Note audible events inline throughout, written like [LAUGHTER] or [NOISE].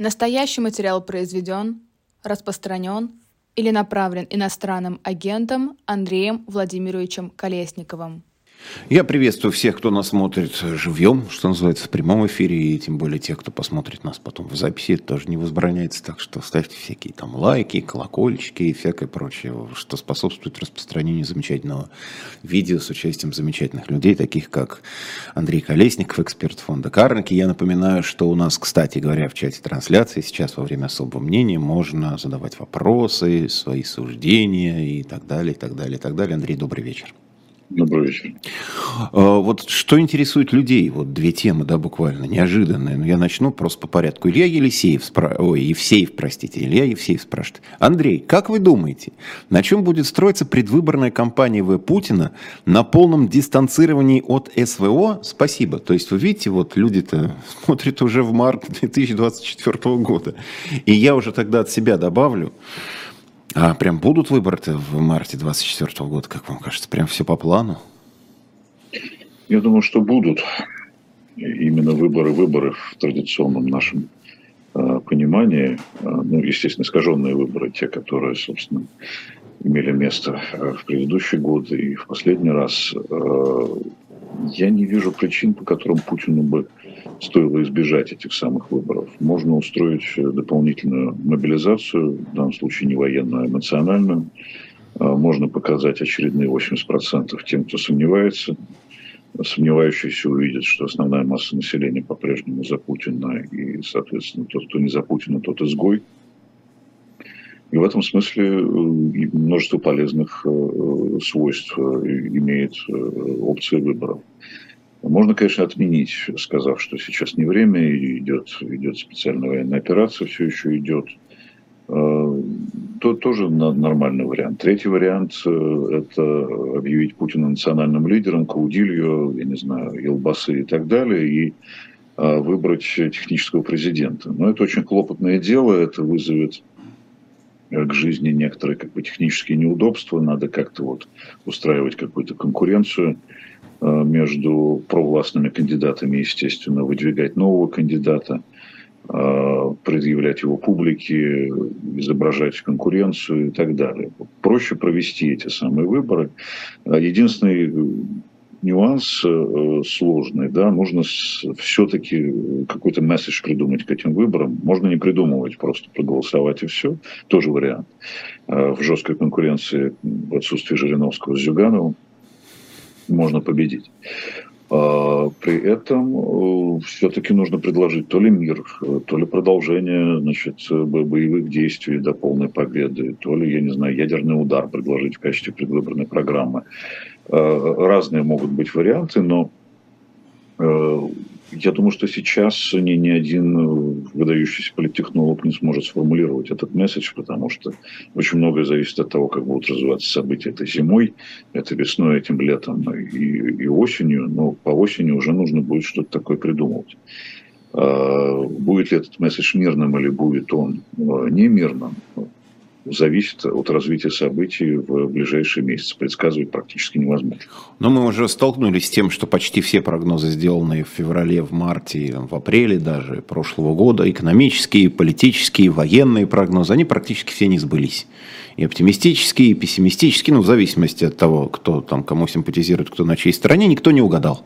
Настоящий материал произведен, распространен или направлен иностранным агентом Андреем Владимировичем Колесниковым. Я приветствую всех, кто нас смотрит живьем, что называется, в прямом эфире, и тем более тех, кто посмотрит нас потом в записи, это тоже не возбраняется, так что ставьте всякие там лайки, колокольчики и всякое прочее, что способствует распространению замечательного видео с участием замечательных людей, таких как Андрей Колесников, эксперт фонда Карнеки. Я напоминаю, что у нас, кстати говоря, в чате трансляции сейчас во время особого мнения можно задавать вопросы, свои суждения и так далее, и так далее, и так далее. Андрей, добрый вечер. Добрый вечер. А, вот что интересует людей, вот две темы, да, буквально, неожиданные. Но ну, я начну просто по порядку. Илья Елисеев, спра... ой, Евсеев, простите, Илья Евсеев спрашивает. Андрей, как вы думаете, на чем будет строиться предвыборная кампания В. Путина на полном дистанцировании от СВО? Спасибо. То есть, вы видите, вот люди-то смотрят уже в март 2024 года. И я уже тогда от себя добавлю, а прям будут выборы-то в марте 24 года, как вам кажется? Прям все по плану? Я думаю, что будут. Именно выборы-выборы в традиционном нашем э, понимании. Э, ну, естественно, искаженные выборы, те, которые, собственно, имели место э, в предыдущие годы и в последний раз. Я не вижу причин, по которым Путину бы стоило избежать этих самых выборов. Можно устроить дополнительную мобилизацию, в данном случае не военную, а эмоциональную. А, можно показать очередные 80% тем, кто сомневается. Сомневающиеся увидят, что основная масса населения по-прежнему за Путина, и, соответственно, тот, кто не за Путина, тот изгой. И в этом смысле э, множество полезных э, свойств э, имеет опция выборов. Можно, конечно, отменить, сказав, что сейчас не время, идет, идет специальная военная операция, все еще идет. Э, то тоже нормальный вариант. Третий вариант э, – это объявить Путина национальным лидером, Каудилью, я не знаю, Елбасы и так далее, и э, выбрать технического президента. Но это очень хлопотное дело, это вызовет к жизни некоторые как бы, технические неудобства, надо как-то вот устраивать какую-то конкуренцию – между провластными кандидатами, естественно, выдвигать нового кандидата, э, предъявлять его публике, изображать конкуренцию и так далее. Проще провести эти самые выборы. Э, единственный нюанс сложный, да, нужно все-таки какой-то месседж придумать к этим выборам. Можно не придумывать, просто проголосовать и все. Тоже вариант. В жесткой конкуренции в отсутствии Жириновского с Зюгановым можно победить. А, при этом э, все-таки нужно предложить то ли мир, то ли продолжение значит, боевых действий до полной победы, то ли, я не знаю, ядерный удар предложить в качестве предвыборной программы. Разные могут быть варианты, но э, я думаю, что сейчас ни, ни один э, выдающийся политтехнолог не сможет сформулировать этот месседж, потому что очень многое зависит от того, как будут развиваться события этой зимой, это весной, этим летом и, и осенью. Но по осени уже нужно будет что-то такое придумывать. А, будет ли этот месседж мирным или будет он э, не мирным, зависит от развития событий в ближайшие месяцы. Предсказывать практически невозможно. Но мы уже столкнулись с тем, что почти все прогнозы, сделанные в феврале, в марте, в апреле даже прошлого года, экономические, политические, военные прогнозы, они практически все не сбылись. И оптимистические, и пессимистические, ну, в зависимости от того, кто там, кому симпатизирует, кто на чьей стороне, никто не угадал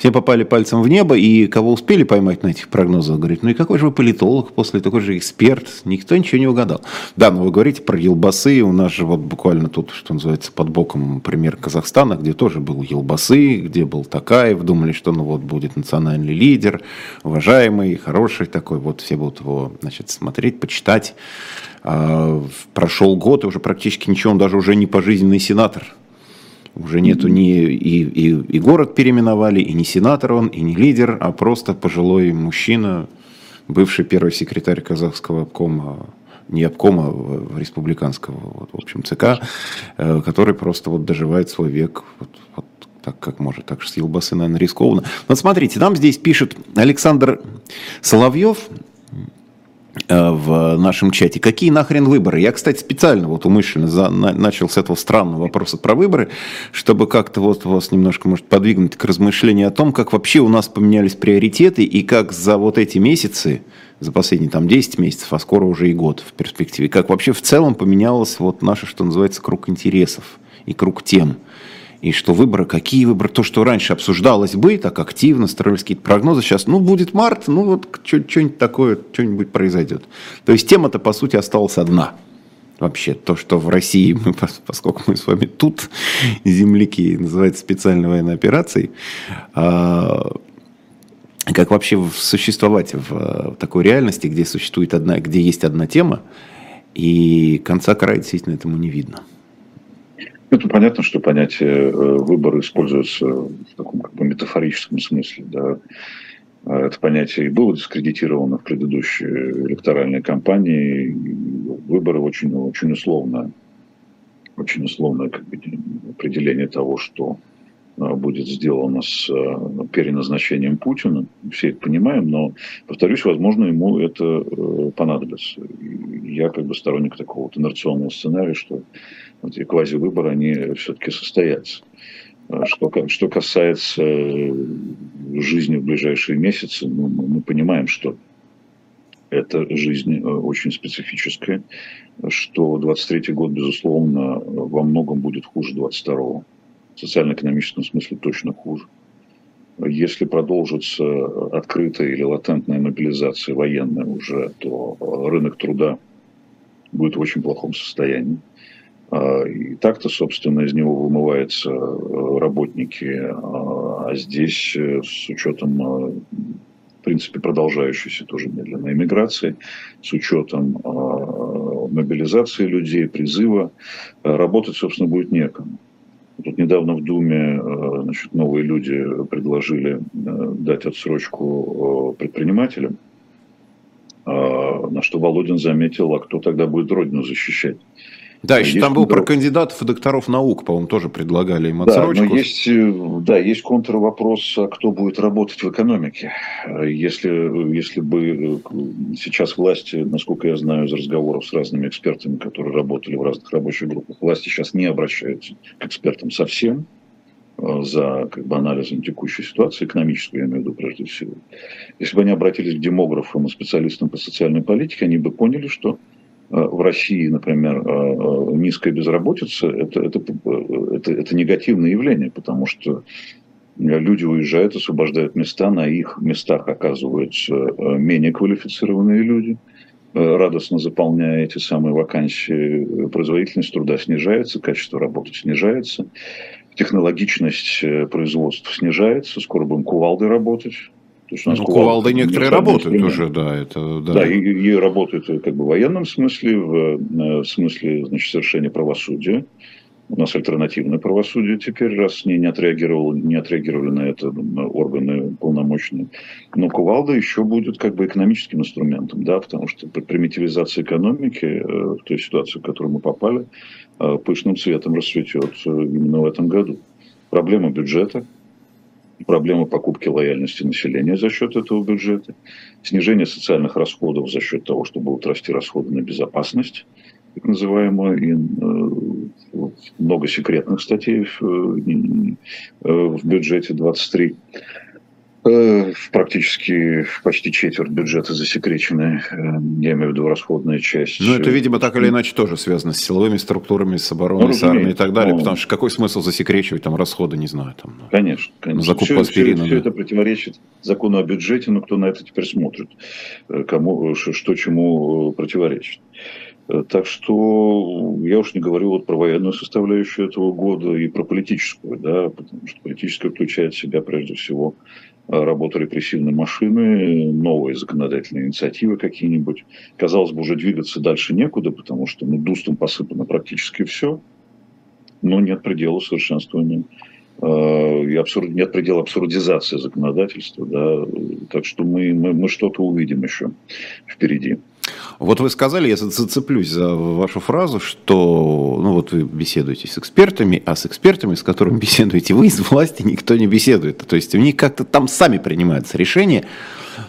все попали пальцем в небо, и кого успели поймать на этих прогнозах, говорит, ну и какой же вы политолог после, такой же эксперт, никто ничего не угадал. Да, но вы говорите про Елбасы, у нас же вот буквально тут, что называется, под боком пример Казахстана, где тоже был Елбасы, где был Такаев, думали, что ну вот будет национальный лидер, уважаемый, хороший такой, вот все будут его, значит, смотреть, почитать. А, прошел год, и уже практически ничего, он даже уже не пожизненный сенатор, уже нету ни и, и, и город переименовали, и не сенатор он, и не лидер, а просто пожилой мужчина, бывший первый секретарь казахского обкома, не обкома а республиканского, вот, в общем, ЦК, э, который просто вот доживает свой век вот, вот так, как может. Так что с Елбасы, наверное, рискованно. Вот смотрите, нам здесь пишет Александр Соловьев, в нашем чате. Какие нахрен выборы? Я, кстати, специально вот умышленно за, на, начал с этого странного вопроса про выборы, чтобы как-то вот вас немножко, может, подвигнуть к размышлению о том, как вообще у нас поменялись приоритеты и как за вот эти месяцы, за последние там 10 месяцев, а скоро уже и год в перспективе, как вообще в целом поменялось вот наше, что называется, круг интересов и круг тем и что выборы, какие выборы, то, что раньше обсуждалось бы, так активно, строились какие-то прогнозы, сейчас, ну, будет март, ну, вот что-нибудь такое, что-нибудь произойдет. То есть тема-то, по сути, осталась одна. Вообще, то, что в России, [LAUGHS] мы, поскольку мы с вами тут, земляки, называется специальной военной операцией, а, как вообще существовать в такой реальности, где существует одна, где есть одна тема, и конца края действительно этому не видно. Это понятно, что понятие э, выбора используется в таком как бы метафорическом смысле. Да. А это понятие и было дискредитировано в предыдущей электоральной кампании. Выборы очень, очень условно, очень условное как бы, определение того, что а, будет сделано с а, переназначением Путина. Все это понимаем, но, повторюсь, возможно, ему это э, понадобится. Я как бы сторонник такого инерционного сценария, что эти квази-выборы, они все-таки состоятся. А что, что касается э, жизни в ближайшие месяцы, ну, мы понимаем, что эта жизнь э, очень специфическая, что 23 год, безусловно, во многом будет хуже 22-го. В социально-экономическом смысле точно хуже. Если продолжится открытая или латентная мобилизация военная уже, то рынок труда будет в очень плохом состоянии. А, и так-то, собственно, из него вымываются э, работники, а, а здесь э, с учетом, э, в принципе, продолжающейся тоже медленной иммиграции, с учетом а, мобилизации людей, призыва, работать, собственно, будет некому. Тут недавно в Думе значит, новые люди предложили дать отсрочку предпринимателям, на что Володин заметил, а кто тогда будет Родину защищать? Да, еще есть там был про кандидатов и докторов наук, по-моему, тоже предлагали им отсрочку. Да, но есть, э, да, есть контрвопрос, а кто будет работать в экономике. Если, если бы э, сейчас власти, насколько я знаю из разговоров с разными экспертами, которые работали в разных рабочих группах, власти сейчас не обращаются к экспертам совсем э, за как бы, анализом текущей ситуации, экономической, я имею в виду прежде всего. Если бы они обратились к демографам и специалистам по социальной политике, они бы поняли, что Э, в России, например, э, э, низкая безработица, это, это, это, это негативное явление, потому что люди уезжают, освобождают места, на их местах оказываются менее квалифицированные люди, радостно заполняя эти самые вакансии, производительность труда снижается, качество работы снижается, технологичность производства снижается, скоро будем кувалдой работать, то есть у нас ну, кувалды некоторые работают уже, да, это да. Да, и, и работают как бы в военном смысле, в, э, в смысле значит, совершения правосудия. У нас альтернативное правосудие теперь, раз не, не, отреагировал, не отреагировали на это органы полномочные. Но кувалда еще будет как бы экономическим инструментом, да, потому что примитивизация экономики э, в той ситуации, в которую мы попали, э, пышным цветом расцветет именно в этом году. Проблема бюджета – проблема покупки лояльности населения за счет этого бюджета, снижение социальных расходов за счет того, что будут расти расходы на безопасность, так называемую, и э, много секретных статей в, э, бюджете 23. Э, практически почти четверть бюджета засекречены, э, я имею в виду расходная часть. Ну, это, видимо, так или иначе тоже связано с силовыми структурами, с обороной, ну, с армией и так далее, ну, потому что какой смысл засекречивать там расходы, не знаю. Там, конечно, конечно. Закупку все, аспирина. Все, все это противоречит закону о бюджете, но кто на это теперь смотрит, э, кому, что чему противоречит. Так что я уж не говорю вот про военную составляющую этого года и про политическую, да, потому что политическая включает в себя прежде всего работу репрессивной машины, новые законодательные инициативы какие-нибудь. Казалось бы, уже двигаться дальше некуда, потому что ну, дустом посыпано практически все, но нет предела совершенствования. Э, и абсурд, нет предела абсурдизации законодательства. Да? Так что мы, мы, мы что-то увидим еще впереди. Вот вы сказали, я зацеплюсь за вашу фразу, что ну вот вы беседуете с экспертами, а с экспертами, с которыми [LAUGHS] беседуете вы, из власти никто не беседует. То есть у них как-то там сами принимаются решения.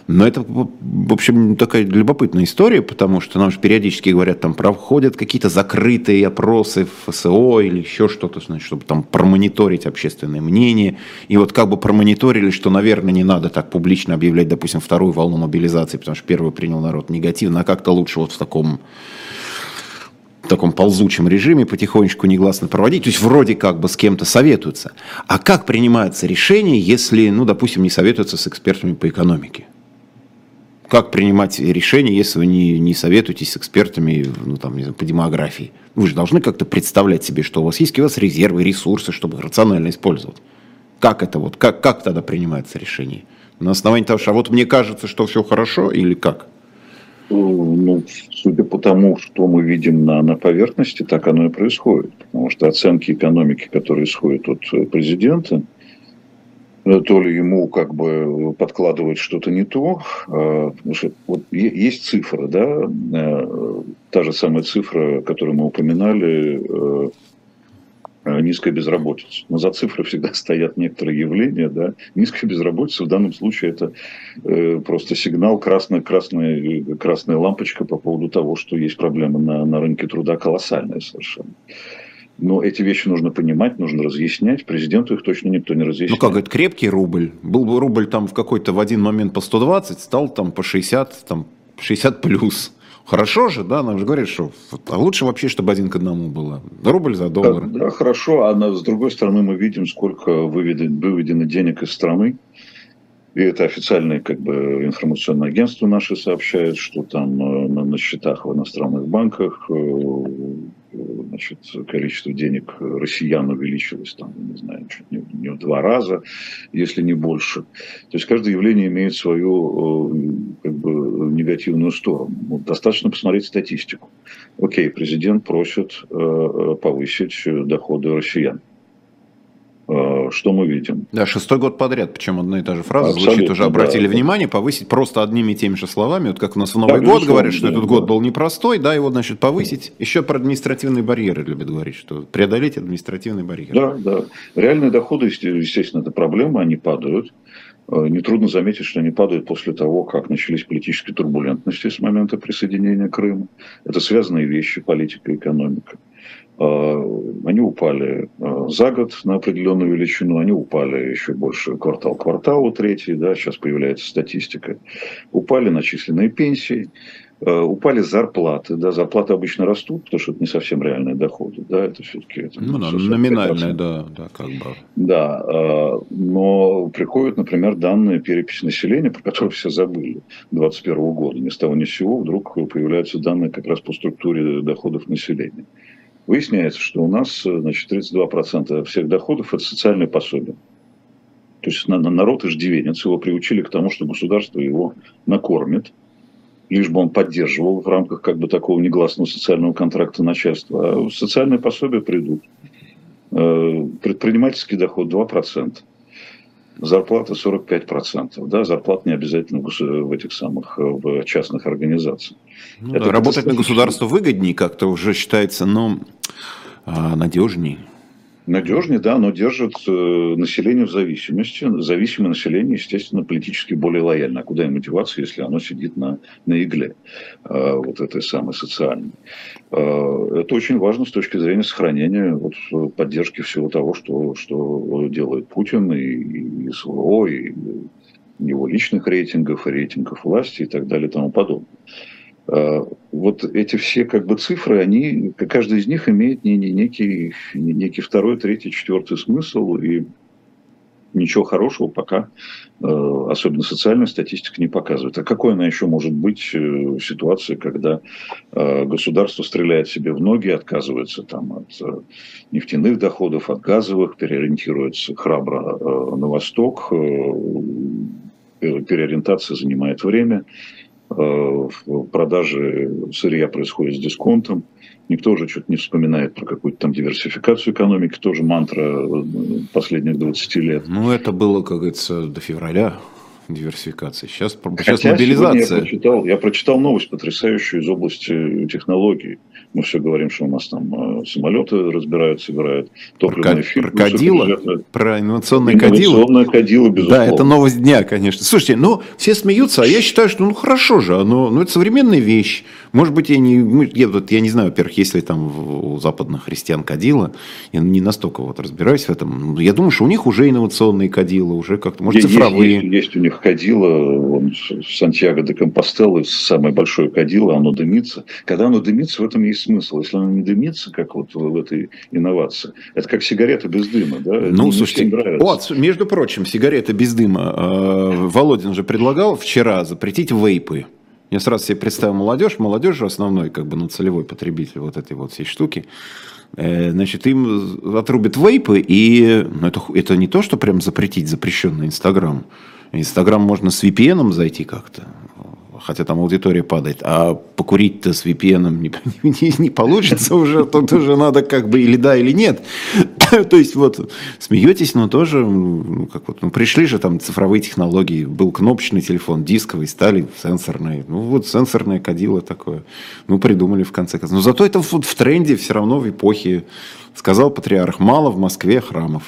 Но это, в общем, такая любопытная история, потому что нам же периодически говорят, там проходят какие-то закрытые опросы в ФСО или еще что-то, значит, чтобы там промониторить общественное мнение. И вот как бы промониторили, что, наверное, не надо так публично объявлять, допустим, вторую волну мобилизации, потому что первую принял народ негативно, а как-то лучше вот в таком в таком ползучем режиме потихонечку негласно проводить, то есть вроде как бы с кем-то советуются. А как принимается решение, если, ну, допустим, не советуются с экспертами по экономике? Как принимать решение, если вы не, не советуетесь с экспертами ну, там, не знаю, по демографии? Вы же должны как-то представлять себе, что у вас есть, у вас резервы, ресурсы, чтобы их рационально использовать. Как это вот, как, как тогда принимается решение? На основании того, что а вот мне кажется, что все хорошо или как? Ну, судя по тому, что мы видим на, на поверхности, так оно и происходит. Потому что оценки экономики, которые исходят от э, президента, то ли ему как бы подкладывают что-то не то, а, потому что вот есть цифра, да, э, та же самая цифра, которую мы упоминали, Э, низкая безработица. Но за цифры всегда [LAUGHS] стоят некоторые явления. Да? Низкая безработица в данном случае это э, просто сигнал, красная, красная, красная лампочка по поводу того, что есть проблемы на, на рынке труда колоссальная совершенно. Но эти вещи нужно понимать, нужно разъяснять. Президенту их точно никто не разъясняет. Ну как, это крепкий рубль. Был бы рубль там в какой-то в один момент по 120, стал там по 60, там 60 плюс. Хорошо же, да, нам же говорят, что а лучше вообще, чтобы один к одному было. Рубль за доллар. Да, да хорошо, а с другой стороны мы видим, сколько выведено, выведено денег из страны. И это официальное как бы, информационное агентство наше сообщает, что там э, на, на счетах в иностранных банках э, значит, количество денег россиян увеличилось, там, не знаю, чуть не, не в два раза, если не больше. То есть каждое явление имеет свою э, как бы, негативную сторону. Вот достаточно посмотреть статистику. Окей, президент просит повысить доходы россиян. Э, что мы видим. Да, шестой год подряд, причем одна и та же фраза Абсолютно, звучит, уже обратили да. внимание, повысить просто одними и теми же словами, вот как у нас в Новый да, год говорят, что да, этот да. год был непростой, да, его, значит, повысить. Еще про административные барьеры любят говорить, что преодолеть административные барьеры. Да, да. Реальные доходы, естественно, это проблема, они падают. Э, нетрудно заметить, что они падают после того, как начались политические турбулентности с момента присоединения Крыма. Это связанные вещи, политика и экономика. Э, они упали э, за год на определенную величину, они упали еще больше квартал к кварталу третий, да, сейчас появляется статистика. Упали начисленные пенсии, э, упали зарплаты, да, зарплаты обычно растут, потому что это не совсем реальные доходы, да, это все-таки... Это ну, да, номинальные, да, да, как бы. Да, но приходят, например, данные переписи населения, про которые все забыли, 2021 года, ни с того ни с сего вдруг появляются данные как раз по структуре доходов населения. Выясняется, что у нас значит, 32% всех доходов – это социальные пособия. То есть народ иждивенец, его приучили к тому, что государство его накормит, лишь бы он поддерживал в рамках как бы такого негласного социального контракта начальства. А социальные пособия придут. Э, предпринимательский доход 2% зарплата 45%. Да, зарплата не обязательно в этих самых в частных организациях. Ну, это да, работать на государство выгоднее как-то уже считается, но а, надежнее. Надежнее, да, но держит э, население в зависимости. Зависимое население, естественно, политически более лояльно. А куда ему деваться, если оно сидит на, на игле э, вот этой самой социальной? Э, это очень важно с точки зрения сохранения вот, поддержки всего того, что, что делает Путин и, и СВО, и его личных рейтингов, и рейтингов власти и так далее и тому подобное. Э, вот эти все как бы цифры, они, каждый из них имеет некий, некий второй, третий, четвертый смысл, и ничего хорошего пока, э, особенно социальная статистика, не показывает. А какой она еще может быть э, ситуация, когда государство стреляет себе в ноги, отказывается там, от нефтяных доходов, от газовых, переориентируется храбро на восток, переориентация занимает время, продажи сырья происходит с дисконтом. Никто уже что-то не вспоминает про какую-то там диверсификацию экономики, тоже мантра э, последних 20 лет. Ну, это было, как говорится, до февраля. Диверсификации. Сейчас, Хотя сейчас мобилизация. Я прочитал, я прочитал новость потрясающую из области технологий. Мы все говорим, что у нас там э, самолеты разбирают, собирают топливные фильмы. Про кадила? Про инновационное кадило? Инновационное кадило, безусловно. Да, это новость дня, конечно. Слушайте, ну, все смеются, а я считаю, что ну хорошо же, оно, ну, это современная вещь. Может быть, я не, ну, я, вот, я не знаю, во-первых, есть ли там у западных христиан кадила, я не настолько вот разбираюсь в этом. Я думаю, что у них уже инновационные кадила, уже как-то, может, есть, цифровые. Есть, есть у них кадила, вон, Сантьяго де Компостелло, самое большое кадило, оно дымится. Когда оно дымится, в этом есть смысл. Если оно не дымится, как вот в этой инновации, это как сигарета без дыма, да? Ну, не слушайте, вот, между прочим, сигарета без дыма. Э, Володин же предлагал вчера запретить вейпы. Я сразу себе представил молодежь. Молодежь же основной, как бы, ну, целевой потребитель вот этой вот всей штуки. Э, значит, им отрубят вейпы, и ну, это, это не то, что прям запретить запрещенный Инстаграм. Инстаграм можно с VPN зайти как-то хотя там аудитория падает, а покурить-то с VPN не, [LAUGHS] не, не получится уже, тут уже надо как бы или да, или нет. [COUGHS] То есть вот смеетесь, но тоже, ну, как вот, ну, пришли же там цифровые технологии, был кнопочный телефон, дисковый, стали сенсорные, ну вот сенсорное кадило такое, ну придумали в конце концов. Но зато это вот в тренде все равно в эпохе, сказал патриарх, мало в Москве храмов.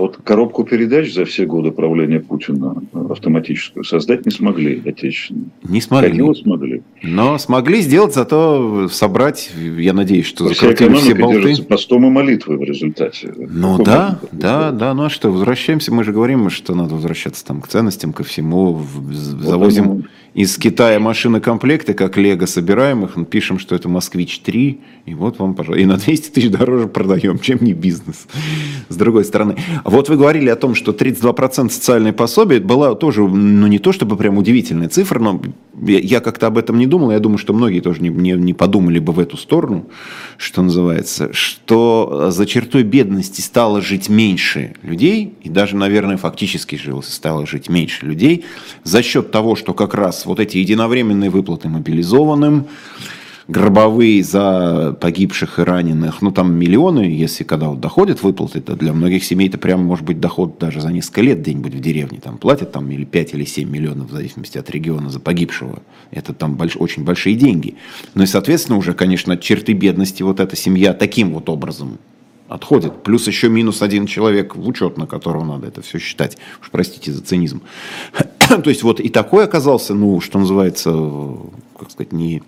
Вот коробку передач за все годы правления Путина автоматическую создать не смогли отечественные. Не смогли. Кадило смогли. Но смогли сделать, зато собрать, я надеюсь, что закрутили все болты. держится постом и молитвой в результате. Ну Какой да, да, да. Ну а что, возвращаемся, мы же говорим, что надо возвращаться там к ценностям, ко всему. Вот завозим оно... из Китая машины комплекты, как Лего собираем их, пишем, что это Москвич-3, и вот вам, пожалуйста, и на 200 тысяч дороже продаем, чем не бизнес. С другой стороны. Вот вы говорили о том, что 32% социальной пособия, была тоже, ну не то чтобы прям удивительная цифра, но я как-то об этом не думал, я думаю, что многие тоже не, не, не подумали бы в эту сторону, что называется, что за чертой бедности стало жить меньше людей, и даже, наверное, фактически жилось, стало жить меньше людей за счет того, что как раз вот эти единовременные выплаты мобилизованным, гробовые за погибших и раненых, ну там миллионы, если когда вот доходят выплаты, то для многих семей это прямо может быть доход даже за несколько лет где-нибудь в деревне, там платят там или 5 или 7 миллионов в зависимости от региона за погибшего, это там больш, очень большие деньги. Ну и соответственно уже, конечно, черты бедности вот эта семья таким вот образом отходит. Плюс еще минус один человек в учет, на которого надо это все считать. Уж простите за цинизм. [COUGHS] То есть вот и такой оказался, ну, что называется, как сказать, не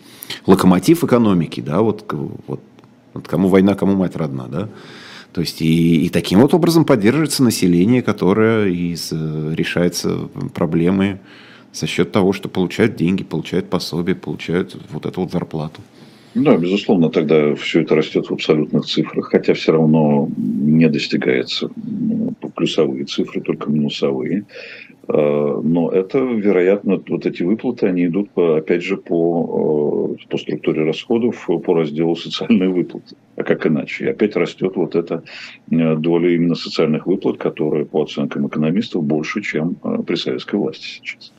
локомотив экономики, да, вот, вот, вот кому война, кому мать родна, да. То есть и, и таким вот образом поддерживается население, которое из, решается проблемы за счет того, что получают деньги, получают пособие, получают вот эту вот зарплату. Да, безусловно, тогда все это растет в абсолютных цифрах, хотя все равно не достигается ну, плюсовые цифры, только минусовые. А, но это, вероятно, вот эти выплаты, они идут, по, опять же, по, э, по структуре расходов, по разделу социальные выплаты. А как иначе? И опять растет вот эта э, доля именно социальных выплат, которая, по оценкам экономистов, больше, чем э, при советской власти сейчас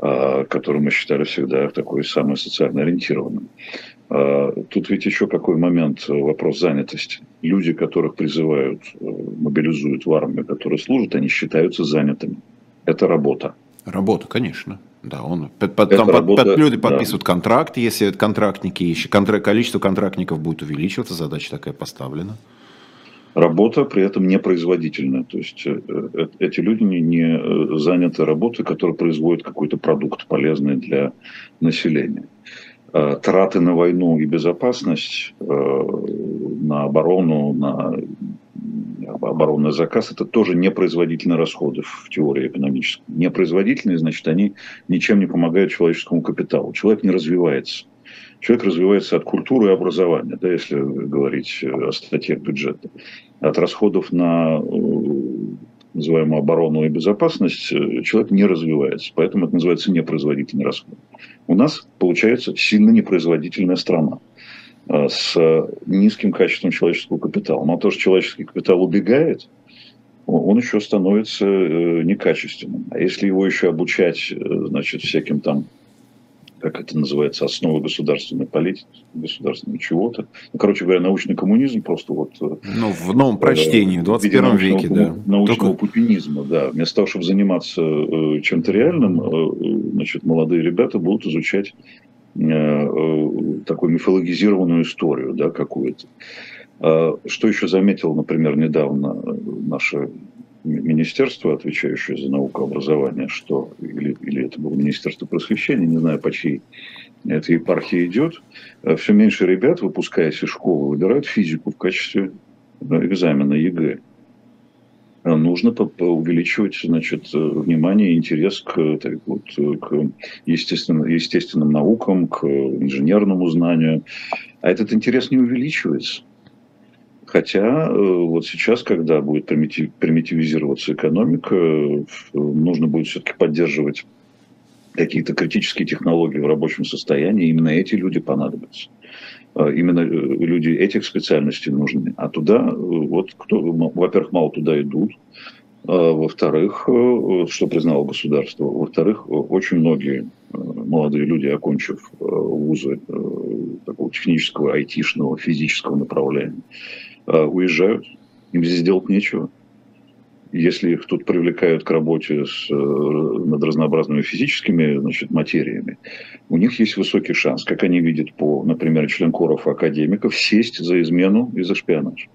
который мы считали всегда такой самый социально ориентированным. Тут ведь еще какой момент, э, вопрос занятости. Люди, которых призывают, э, мобилизуют в армию, которые служат, они считаются занятыми. Это работа. Работа, конечно. Да, он, под, под, там, работа, под, люди подписывают да. контракт, если контрактники, еще контракт, количество контрактников будет увеличиваться, задача такая поставлена. Работа при этом непроизводительная. То есть э, эти люди не, не заняты работой, которая производит какой-то продукт полезный для населения. Э, траты на войну и безопасность, э, на оборону, на оборонный заказ, это тоже непроизводительные расходы в теории экономической. Непроизводительные, значит, они ничем не помогают человеческому капиталу. Человек не развивается. Человек развивается от культуры и образования, да, если говорить о статьях бюджета. От расходов на называемую оборону и безопасность, э, человек не развивается. Поэтому это называется непроизводительный расход. У нас получается сильно непроизводительная страна э, с низким качеством человеческого капитала. Но то, что человеческий капитал убегает, он еще становится э, некачественным. А если его еще обучать значит, всяким там как это называется, основы государственной политики, государственного чего-то. Ну, короче говоря, научный коммунизм просто вот... Э, ну, в новом э, прочтении, в 21 веке, да. Научного Только... путинизма, да. Вместо того, чтобы заниматься э, чем-то реальным, значит, молодые ребята будут изучать такую мифологизированную историю, да, какую-то. А что еще заметил, например, недавно наше министерство, отвечающее за науку и образование, что, или, или это было Министерство просвещения, не знаю, по чьей эта епархия идет, а все меньше ребят, выпускаясь из школы, выбирают физику в качестве ну, экзамена ЕГЭ. А нужно увеличивать значит, внимание и интерес к, так, вот, к естественным, естественным наукам, к инженерному знанию. А этот интерес не увеличивается. Хотя э, вот сейчас, когда будет примитив, примитивизироваться экономика, э, нужно будет все-таки поддерживать какие-то критические технологии в рабочем состоянии, именно эти люди понадобятся. А именно э, люди этих специальностей нужны. А туда, вот кто, во-первых, мало туда идут, а во-вторых, что признало государство, во-вторых, очень многие молодые люди, окончив вузы такого технического, айтишного, физического направления, Э, уезжают. Им здесь делать нечего. Если их тут привлекают к работе с, э, над разнообразными физическими значит, материями, у них есть высокий шанс, как они видят по, например, членкоров академиков, сесть за измену и за шпионаж.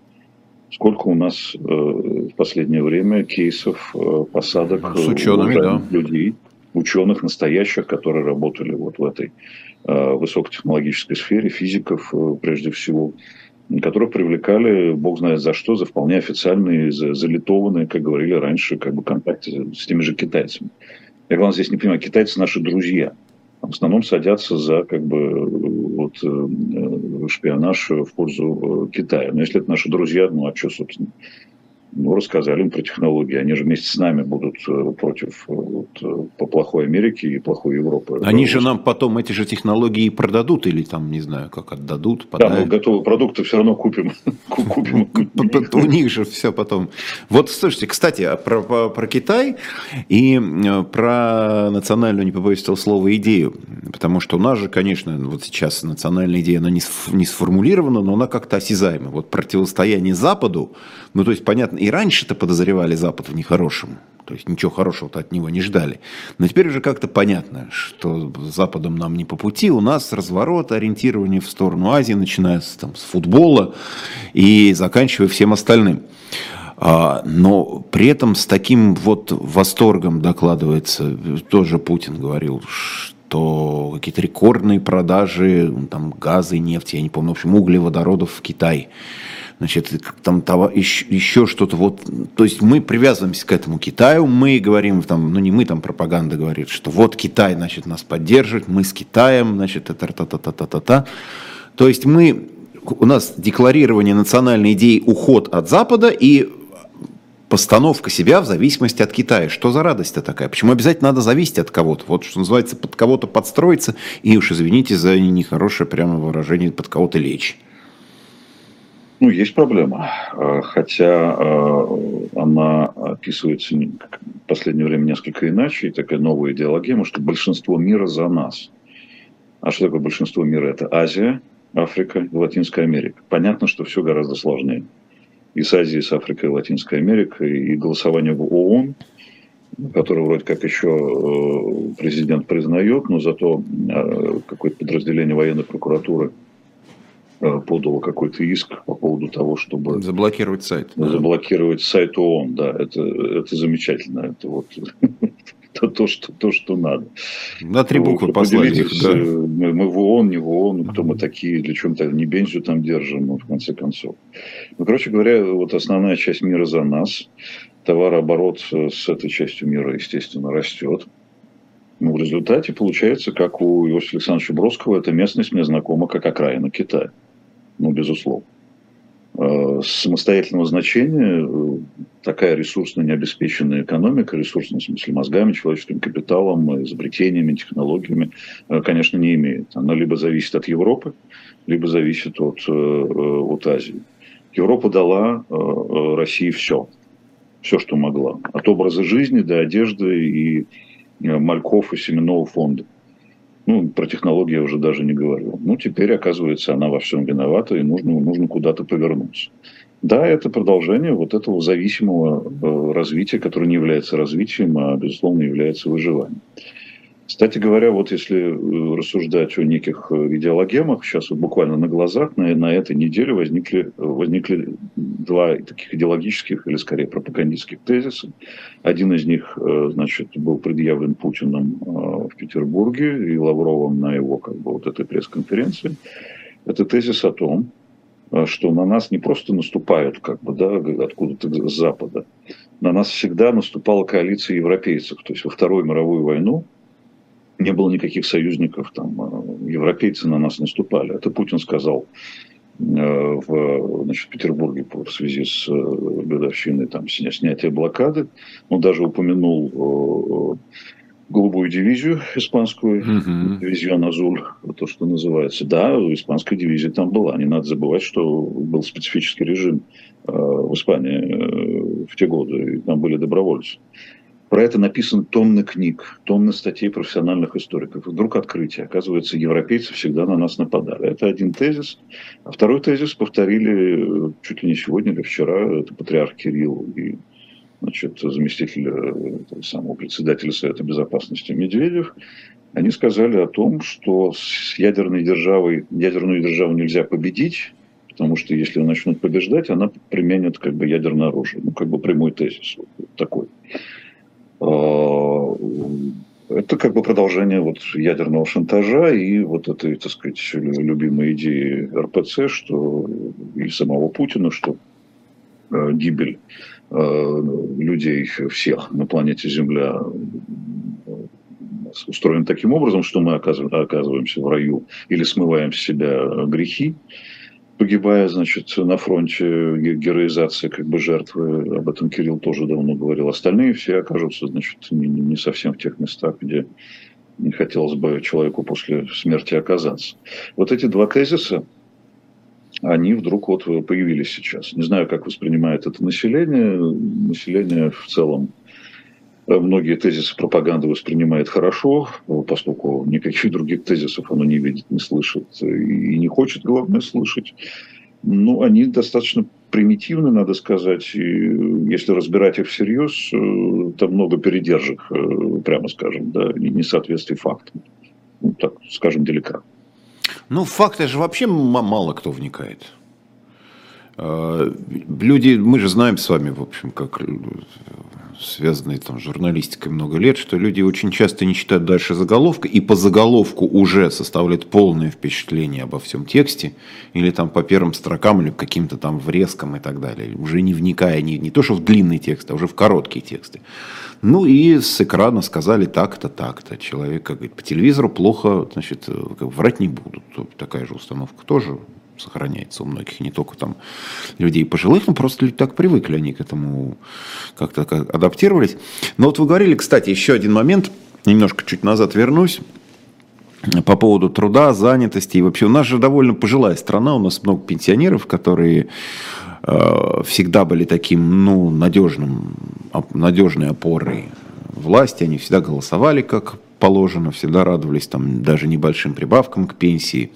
Сколько у нас э, в последнее время кейсов э, посадок с учеными, да. людей, ученых настоящих, которые работали вот в этой э, высокотехнологической сфере, физиков э, прежде всего, которых привлекали, бог знает за что, за вполне официальные, за, залитованные, как говорили раньше, как бы контакты с теми же китайцами. Я главное здесь не понимаю, китайцы наши друзья. В основном садятся за как бы вот, э, шпионаж в пользу э, Китая. Но если это наши друзья, ну а что, собственно? Ну, рассказали им про технологии. Они же вместе с нами будут э, против э, вот, э, по плохой Америки и плохой Европы. Они же нам потом эти же технологии продадут или там, не знаю, как отдадут. Подарят. Да, мы готовые продукты все равно купим. [LAUGHS] купим. [LAUGHS] У них же все потом. Вот, слушайте, кстати, а про, про Китай и про национальную, не побоюсь этого слова, идею. Потому что у нас же, конечно, вот сейчас национальная идея, она не сформулирована, но она как-то осязаема. Вот противостояние Западу, ну, то есть, понятно, и раньше-то подозревали Запад в нехорошем. То есть ничего хорошего-то от него не ждали. Но теперь уже как-то понятно, что с Западом нам не по пути. У нас разворот, ориентирование в сторону Азии, начиная с, там, с футбола и заканчивая всем остальным. А, но при этом с таким вот восторгом докладывается, тоже Путин говорил, что какие-то рекордные продажи там, газа и нефти, я не помню, в общем, углеводородов в Китай значит, там того, еще, еще что-то. Вот, то есть мы привязываемся к этому Китаю, мы говорим, там, ну не мы, там пропаганда говорит, что вот Китай, значит, нас поддерживает, мы с Китаем, значит, это та-та-та-та-та-та. То есть мы, у нас декларирование национальной идеи уход от Запада и постановка себя в зависимости от Китая. Что за радость-то такая? Почему обязательно надо зависеть от кого-то? Вот что называется, под кого-то подстроиться и уж извините за нехорошее прямо выражение, под кого-то лечь. Ну, есть проблема, а, хотя а, она описывается в последнее время несколько иначе, и такая новая идеологема, что большинство мира за нас. А что такое большинство мира? Это Азия, Африка и Латинская Америка. Понятно, что все гораздо сложнее. И с Азией, и с Африкой, и Латинской Америкой, и голосование в ООН, которое вроде как еще э, президент признает, но зато э, какое-то подразделение военной прокуратуры – подало какой-то иск по поводу того, чтобы... Заблокировать сайт. Заблокировать да. сайт ООН, да, это, это замечательно. Это вот [LAUGHS] то, то, что, то, что надо. На три буквы послали их, да. Мы, мы в ООН, не в ООН, кто мы такие, для чего мы не бензию там держим, ну, в конце концов. Ну, короче говоря, вот основная часть мира за нас. Товарооборот с этой частью мира, естественно, растет. Ну, в результате получается, как у Иосифа Александровича Бродского, эта местность мне знакома как окраина Китая ну, безусловно. Э, самостоятельного значения э, такая ресурсно необеспеченная экономика, ресурсная в смысле мозгами, человеческим капиталом, изобретениями, технологиями, э, конечно, не имеет. Она либо зависит от Европы, либо зависит от, от Азии. Европа дала России все, все, что могла. От образа жизни до одежды и мальков и семенного фонда. Ну, про технологии я уже даже не говорил. Ну, теперь, оказывается, она во всем виновата, и нужно, нужно куда-то повернуться. Да, это продолжение вот этого зависимого э, развития, которое не является развитием, а, безусловно, является выживанием. Кстати говоря, вот если э, рассуждать о неких э, идеологемах, сейчас вот буквально на глазах на, на этой неделе возникли, возникли два таких идеологических или скорее пропагандистских тезиса. Один из них, значит, был предъявлен Путиным в Петербурге и Лавровым на его как бы, вот этой пресс-конференции. Это тезис о том, Э, что на нас не просто наступают как бы, да, откуда-то с запада, на нас всегда наступала коалиция европейцев. То есть во Вторую мировую войну не было никаких союзников, там, э, европейцы на нас наступали. Это Путин сказал э, в значит, Петербурге в связи с годовщиной там, снятия блокады. Он даже упомянул голубую дивизию испанскую, uh-huh. дивизион Азуль, то, что называется. Да, испанская дивизия там была. Не надо забывать, что был специфический режим э, в Испании э, в те годы, и там были добровольцы. Про это написано тонны книг, тонны статей профессиональных историков. Вдруг открытие. Оказывается, европейцы всегда на нас нападали. Это один тезис. А второй тезис повторили э, чуть ли не сегодня или вчера. Это патриарх Кирилл и значит, заместитель э, самого председателя Совета Безопасности Медведев, они сказали о том, что с ядерной державой, ядерную державу нельзя победить, потому что если начнут побеждать, она применит как бы ядерное оружие. Ну, как бы прямой тезис вот такой. А, это как бы продолжение вот ядерного шантажа и вот этой, так сказать, любимой идеи РПЦ, что и самого Путина, что э, гибель Э, людей всех на планете Земля устроен таким образом, что мы оказываемся в раю или смываем с себя грехи, погибая, значит, на фронте героизации как бы жертвы, об этом Кирилл тоже давно говорил, остальные все окажутся, значит, не, не совсем в тех местах, где не хотелось бы человеку после смерти оказаться. Вот эти два тезиса, они вдруг вот появились сейчас. Не знаю, как воспринимает это население. Население в целом многие тезисы пропаганды воспринимает хорошо, поскольку никаких других тезисов оно не видит, не слышит и не хочет, главное, слышать. Ну, они достаточно примитивны, надо сказать. И если разбирать их всерьез, э, там много передержек, э, прямо скажем, да, несоответствий фактам. Ну, так скажем, деликатно. Ну, факты же вообще мало кто вникает. Люди, мы же знаем с вами, в общем, как связанные там с журналистикой много лет, что люди очень часто не читают дальше заголовка и по заголовку уже составляют полное впечатление обо всем тексте, или там по первым строкам, или каким-то там врезкам и так далее, уже не вникая не, не то, что в длинный текст, а уже в короткие тексты. Ну и с экрана сказали так-то, так-то. Человек, как говорит, по телевизору плохо, значит, врать не будут. Такая же установка тоже сохраняется у многих, не только там людей пожилых, но просто люди так привыкли, они к этому как-то адаптировались. Но вот вы говорили, кстати, еще один момент, немножко чуть назад вернусь, по поводу труда, занятости. И вообще у нас же довольно пожилая страна, у нас много пенсионеров, которые э, всегда были таким, ну, надежным, надежной опорой власти. Они всегда голосовали как положено, всегда радовались там даже небольшим прибавкам к пенсии.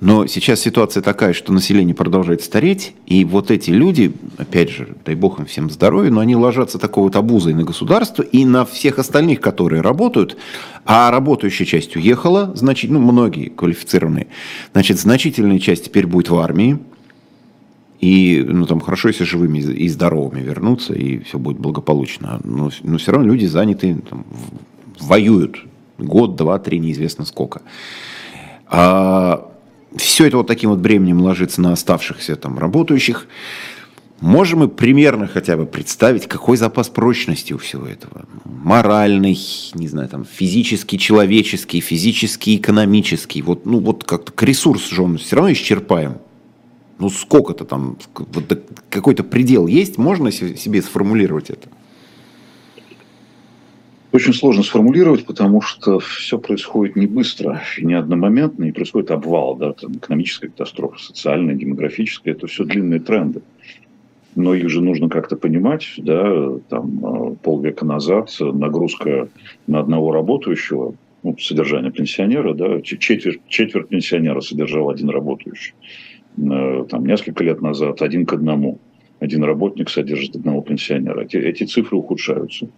Но сейчас ситуация такая, что население продолжает стареть, и вот эти люди, опять же, дай бог им всем здоровья, но они ложатся такой вот обузой на государство и на всех остальных, которые работают, а работающая часть уехала, значит, ну, многие квалифицированные, значит, значительная часть теперь будет в армии, и ну, там хорошо, если живыми и здоровыми вернуться, и все будет благополучно. Но, но все равно люди заняты, там, воюют год, два, три, неизвестно сколько. А все это вот таким вот бременем ложится на оставшихся там работающих. Можем мы примерно хотя бы представить, какой запас прочности у всего этого? Моральный, не знаю, там, физический, человеческий, физический, экономический. Вот, ну, вот как-то ресурс же он все равно исчерпаем. Ну, сколько-то там, вот какой-то предел есть, можно себе сформулировать это? Очень сложно сформулировать, потому что все происходит не быстро и не одномоментно, и происходит обвал, да, там, экономическая катастрофа, социальная, демографическая, это все длинные тренды. Но их же нужно как-то понимать, да, там полвека назад нагрузка на одного работающего ну, содержание пенсионера, да, четверть, четверть пенсионера содержал один работающий. Э, там несколько лет назад один к одному. Один работник содержит одного пенсионера. Эти, эти цифры ухудшаются.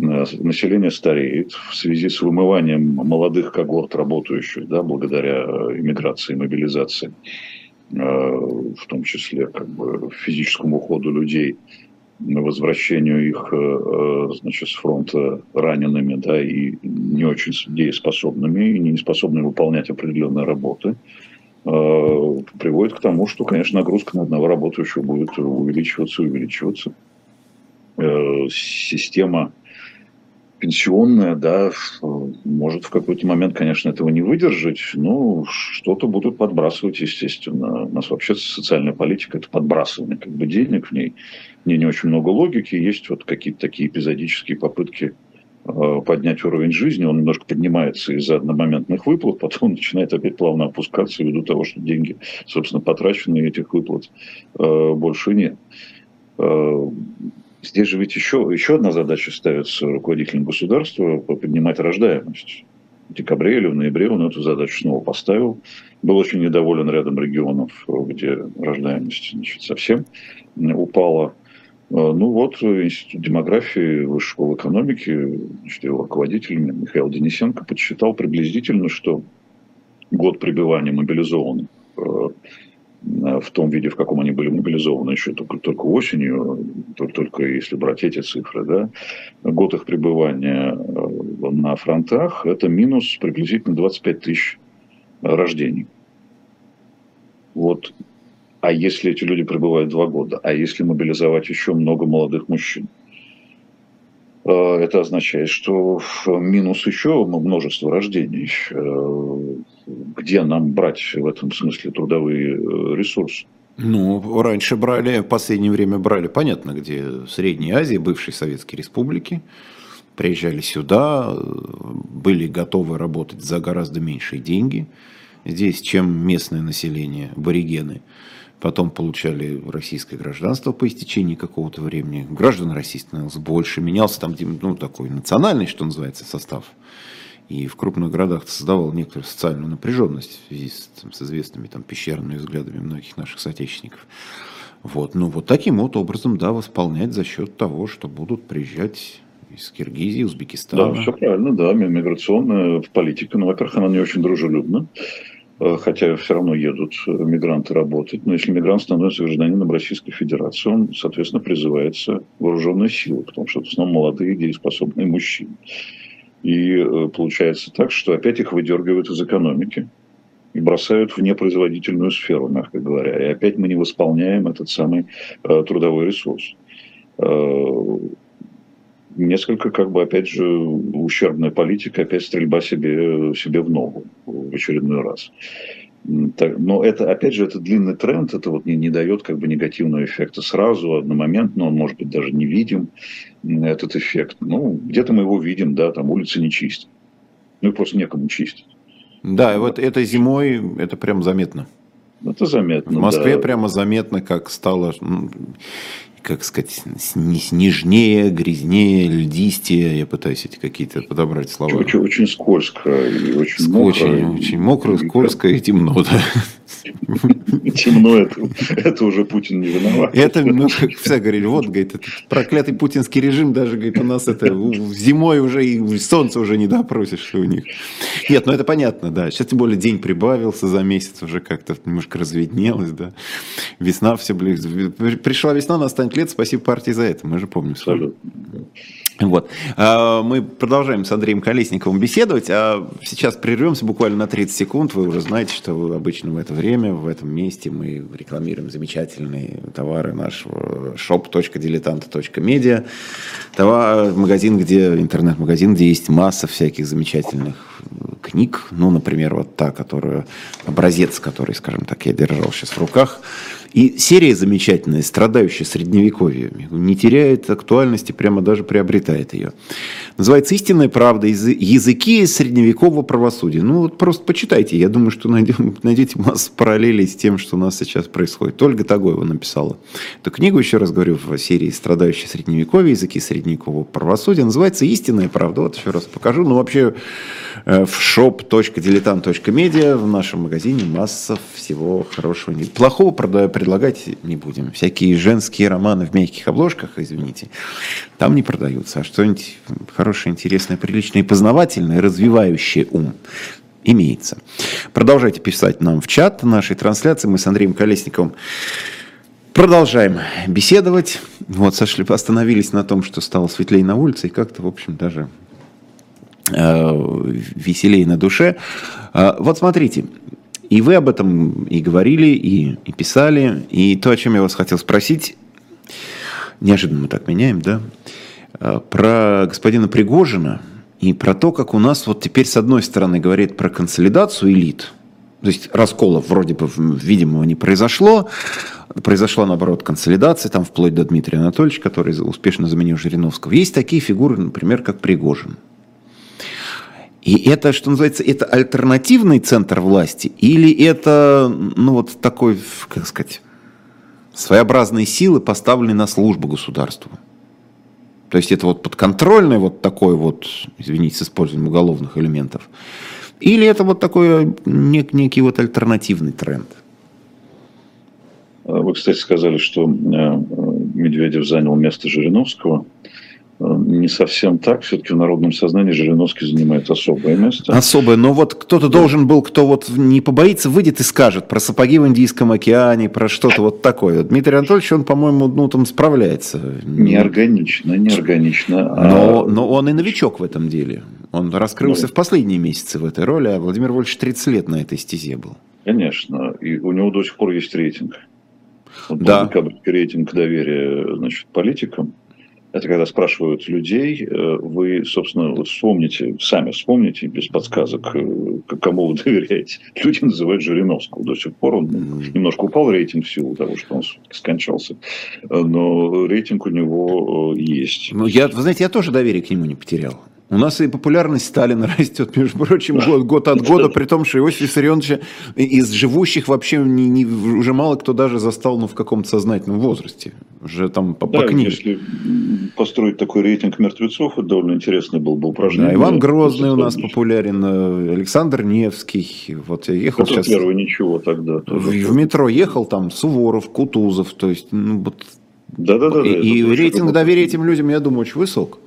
Э, население стареет в связи с вымыванием молодых когорт работающих, да, благодаря иммиграции, мобилизации, э, в том числе как бы физическому уходу людей – возвращению их э, э, значит, с фронта ранеными да, и не очень дееспособными, и не способными выполнять определенные работы, э, приводит к тому, что, конечно, нагрузка на одного работающего будет увеличиваться и увеличиваться. Система пенсионная, да, может в какой-то момент, конечно, этого не выдержать, но что-то будут подбрасывать, естественно. У нас вообще социальная политика – это подбрасывание как бы денег в ней. Не, не очень много логики, есть вот какие-то такие эпизодические попытки э, поднять уровень жизни, он немножко поднимается из-за одномоментных выплат, потом [LAUGHS] начинает опять плавно опускаться ввиду того, что деньги, собственно, потрачены, и этих выплат э, больше нет. Здесь же ведь еще, еще одна задача ставится руководителем государства – поднимать рождаемость. В декабре или в ноябре он эту задачу снова поставил. Был очень недоволен рядом регионов, где рождаемость значит, совсем упала. Ну вот, Институт демографии Высшей школы экономики, значит, его руководитель Михаил Денисенко подсчитал приблизительно, что год пребывания мобилизованных Э, в том виде, в каком они были мобилизованы еще только, только осенью, только, только если брать эти цифры, да, год их пребывания э, на фронтах, это минус приблизительно 25 тысяч рождений. Вот. А если эти люди пребывают два года? А если мобилизовать еще много молодых мужчин? Э, это означает, что минус еще множество рождений. Э, где нам брать в этом смысле трудовые э, ресурсы? Ну, раньше брали, в последнее время брали, понятно, где в Средней Азии, бывшей Советской Республики, приезжали сюда, были готовы работать за гораздо меньшие деньги здесь, чем местное население, аборигены потом получали российское гражданство по истечении какого-то времени. Граждан России становилось больше, менялся там ну, такой национальный, что называется, состав. И в крупных городах создавал некоторую социальную напряженность в связи с, там, с известными там, пещерными взглядами многих наших соотечественников. Вот. Ну, вот таким вот образом, да, восполнять за счет того, что будут приезжать из Киргизии, Узбекистана. Да, все правильно, да, миграционная политика, ну, во-первых, она не очень дружелюбна. Э, хотя все равно едут э, мигранты работать. Но если мигрант становится гражданином Российской Федерации, он, соответственно, призывается вооруженной силой, потому что в основном молодые, дееспособные мужчины. И э, получается так, что опять их выдергивают из экономики и бросают в непроизводительную сферу, мягко говоря. И опять мы не восполняем этот самый трудовой ресурс несколько, как бы, опять же, ущербная политика, опять стрельба себе, себе в ногу в очередной раз. Но это, опять же, это длинный тренд, это вот не, не дает как бы негативного эффекта сразу, одномоментно, он может быть даже не видим, этот эффект. Ну, где-то мы его видим, да, там улицы не чистят. Ну, и просто некому чистить. Да, и вот это зимой, это прям заметно. Это заметно. В Москве да. прямо заметно, как стало как сказать, снежнее, грязнее, льдистее. Я пытаюсь эти какие-то подобрать слова. Очень, очень скользко и очень мокро. Очень, очень мокро, скользко и темно, да. Темно, это, это уже Путин не виноват. Это, ну, как все говорили, вот, говорит, этот проклятый путинский режим, даже, говорит, у нас это зимой уже и солнце уже не допросишь, что у них. Нет, ну это понятно, да. Сейчас тем более день прибавился за месяц, уже как-то немножко разведнелось, да. Весна все ближе. Пришла весна, настанет лет, спасибо партии за это, мы же помним. Абсолютно. Вот. А, мы продолжаем с Андреем Колесниковым беседовать, а сейчас прервемся буквально на 30 секунд. Вы уже знаете, что обычно в это время, в этом месте мы рекламируем замечательные товары нашего shop.diletanta.media. Товар, магазин, где интернет-магазин, где есть масса всяких замечательных книг. Ну, например, вот та, которая, образец, который, скажем так, я держал сейчас в руках – И серия замечательная, страдающая средневековьем, не теряет актуальности, прямо даже приобретает ее. Называется «Истинная правда. Языки средневекового правосудия». Ну вот просто почитайте, я думаю, что найдем, [LAUGHS] найдете массу параллелей с тем, что у нас сейчас происходит. Ольга Тагоева написала эту книгу, еще раз говорю, в серии «Страдающие средневековье. Языки средневекового правосудия». Называется «Истинная правда». Вот еще раз покажу. Ну вообще э, в shop.diletant.media в нашем магазине масса всего хорошего. Плохого предлагать не будем. Всякие женские романы в мягких обложках, извините, там не продаются. А что-нибудь хорошее, интересное, приличное познавательное, развивающее ум имеется. Продолжайте писать нам в чат нашей трансляции. Мы с Андреем Колесниковым продолжаем беседовать. Вот, сошли, остановились на том, что стало светлее на улице, и как-то, в общем, даже э, веселее на душе. Э, вот смотрите, и вы об этом и говорили, и, и писали. И то, о чем я вас хотел спросить, неожиданно мы так меняем, да, а, про господина Пригожина и про то, как у нас вот теперь с одной стороны говорит про консолидацию элит, то есть расколов вроде бы видимого не произошло, произошла наоборот консолидация, там вплоть до Дмитрия Анатольевича, который успешно заменил Жириновского. Есть такие фигуры, например, как Пригожин. И это, что называется, это альтернативный центр власти или это, ну вот такой, как сказать, своеобразные силы, поставленные на службу государству? То есть это вот подконтрольный вот такой вот, извините, с использованием уголовных элементов. Или это вот такой нек, некий вот альтернативный тренд? Вы, кстати, сказали, что э, Медведев занял место Жириновского. Э, не совсем так. Все-таки в народном сознании Жириновский занимает особое место. Особое. Но вот кто-то должен был, кто вот не побоится, выйдет и скажет про сапоги в Индийском океане, про что-то вот такое. Дмитрий Анатольевич, он, по-моему, ну, там справляется. Неорганично, неорганично. Но, а... но он и новичок в этом деле. Он раскрылся ну, в последние месяцы в этой роли, а Владимир Вольфович 30 лет на этой стезе был. Конечно. И у него до сих пор есть рейтинг. Вот да. рейтинг доверия значит, политикам это когда спрашивают людей, э, вы, собственно, вот вспомните, сами вспомните, без подсказок, э, кому вы [LAUGHS] доверяете. Люди называют Жириновского. До сих пор он немножко упал рейтинг в силу того, что он скончался. Но рейтинг у него э, есть. Ну, я, вы знаете, я тоже доверие к нему не потерял. У нас и популярность Сталина [LAUGHS] растет, между прочим, год, год от года, при том, что Иосиф Виссарионовича из живущих вообще не, не, уже мало кто даже застал ну, в каком-то сознательном возрасте. Уже там по, да, по книге. Если построить такой рейтинг мертвецов, это довольно интересно было бы упражнение. Да, Иван Грозный у нас популярен, э, Александр Невский. Вот я ехал это сейчас... первый ничего тогда. В, в метро ехал там Суворов, Кутузов, то есть, ну вот... Да-да-да. И, и рейтинг доверия этим людям, я думаю, очень высок.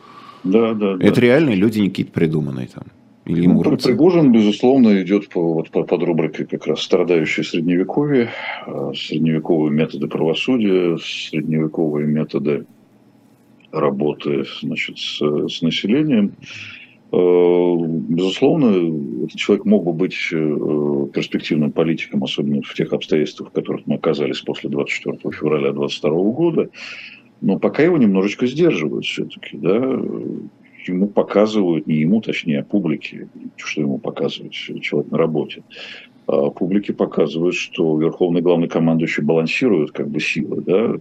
Да, да. Это да. реальные люди, не какие-то придуманные там. Или ну, Пригожин, безусловно, идет по, вот, по, под рубрикой как раз страдающие средневековье, а, средневековые методы правосудия, средневековые методы работы значит, с, с населением. А, безусловно, этот человек мог бы быть э, перспективным политиком, особенно в тех обстоятельствах, в которых мы оказались после 24 февраля 2022 года. Но пока его немножечко сдерживают все-таки, да, ему показывают, не ему, точнее, а публике, что ему показывают человек на работе, а публике показывают, что верховный главный командующий балансирует как бы силы, да,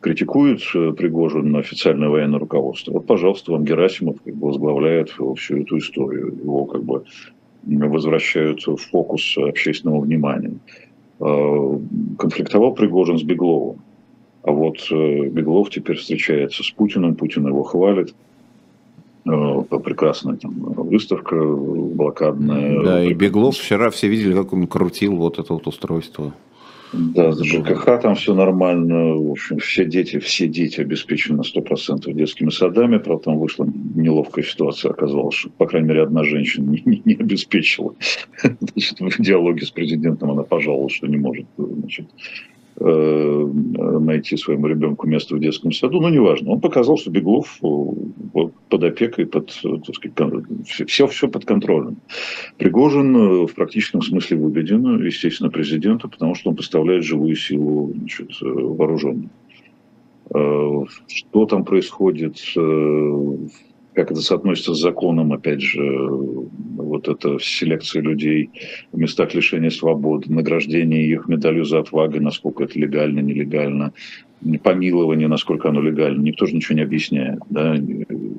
критикует э, Пригожин на официальное военное руководство. Вот, пожалуйста, вам Герасимов как бы возглавляет всю эту историю. Его как бы возвращают в фокус общественного внимания. А, конфликтовал Пригожин с Бегловым. А вот э, Беглов теперь встречается с Путиным, Путин его хвалит. Э, прекрасная там выставка блокадная. Да, и Беглов вчера все видели, как он крутил вот это вот устройство. Да, с ЖКХ там все нормально. В общем, все дети, все дети обеспечены на 100% детскими садами. Правда, там вышла неловкая ситуация. Оказалось, что, по крайней мере, одна женщина не, не, не обеспечила. [LAUGHS] Значит, в диалоге с президентом она пожаловалась, что не может значит, Э, найти своему ребенку место в детском саду, но неважно. Он показал, что Беглов э, под опекой, под, так сказать, все, все под контролем. Пригожин э, в практическом смысле выведен, естественно, президента, потому что он представляет живую силу значит, вооруженную. Что там происходит, как это соотносится с законом, опять же, вот это селекция людей в местах лишения свободы, награждение их медалью за отвагу, насколько это легально, нелегально, помилование, насколько оно легально, никто же ничего не объясняет, да,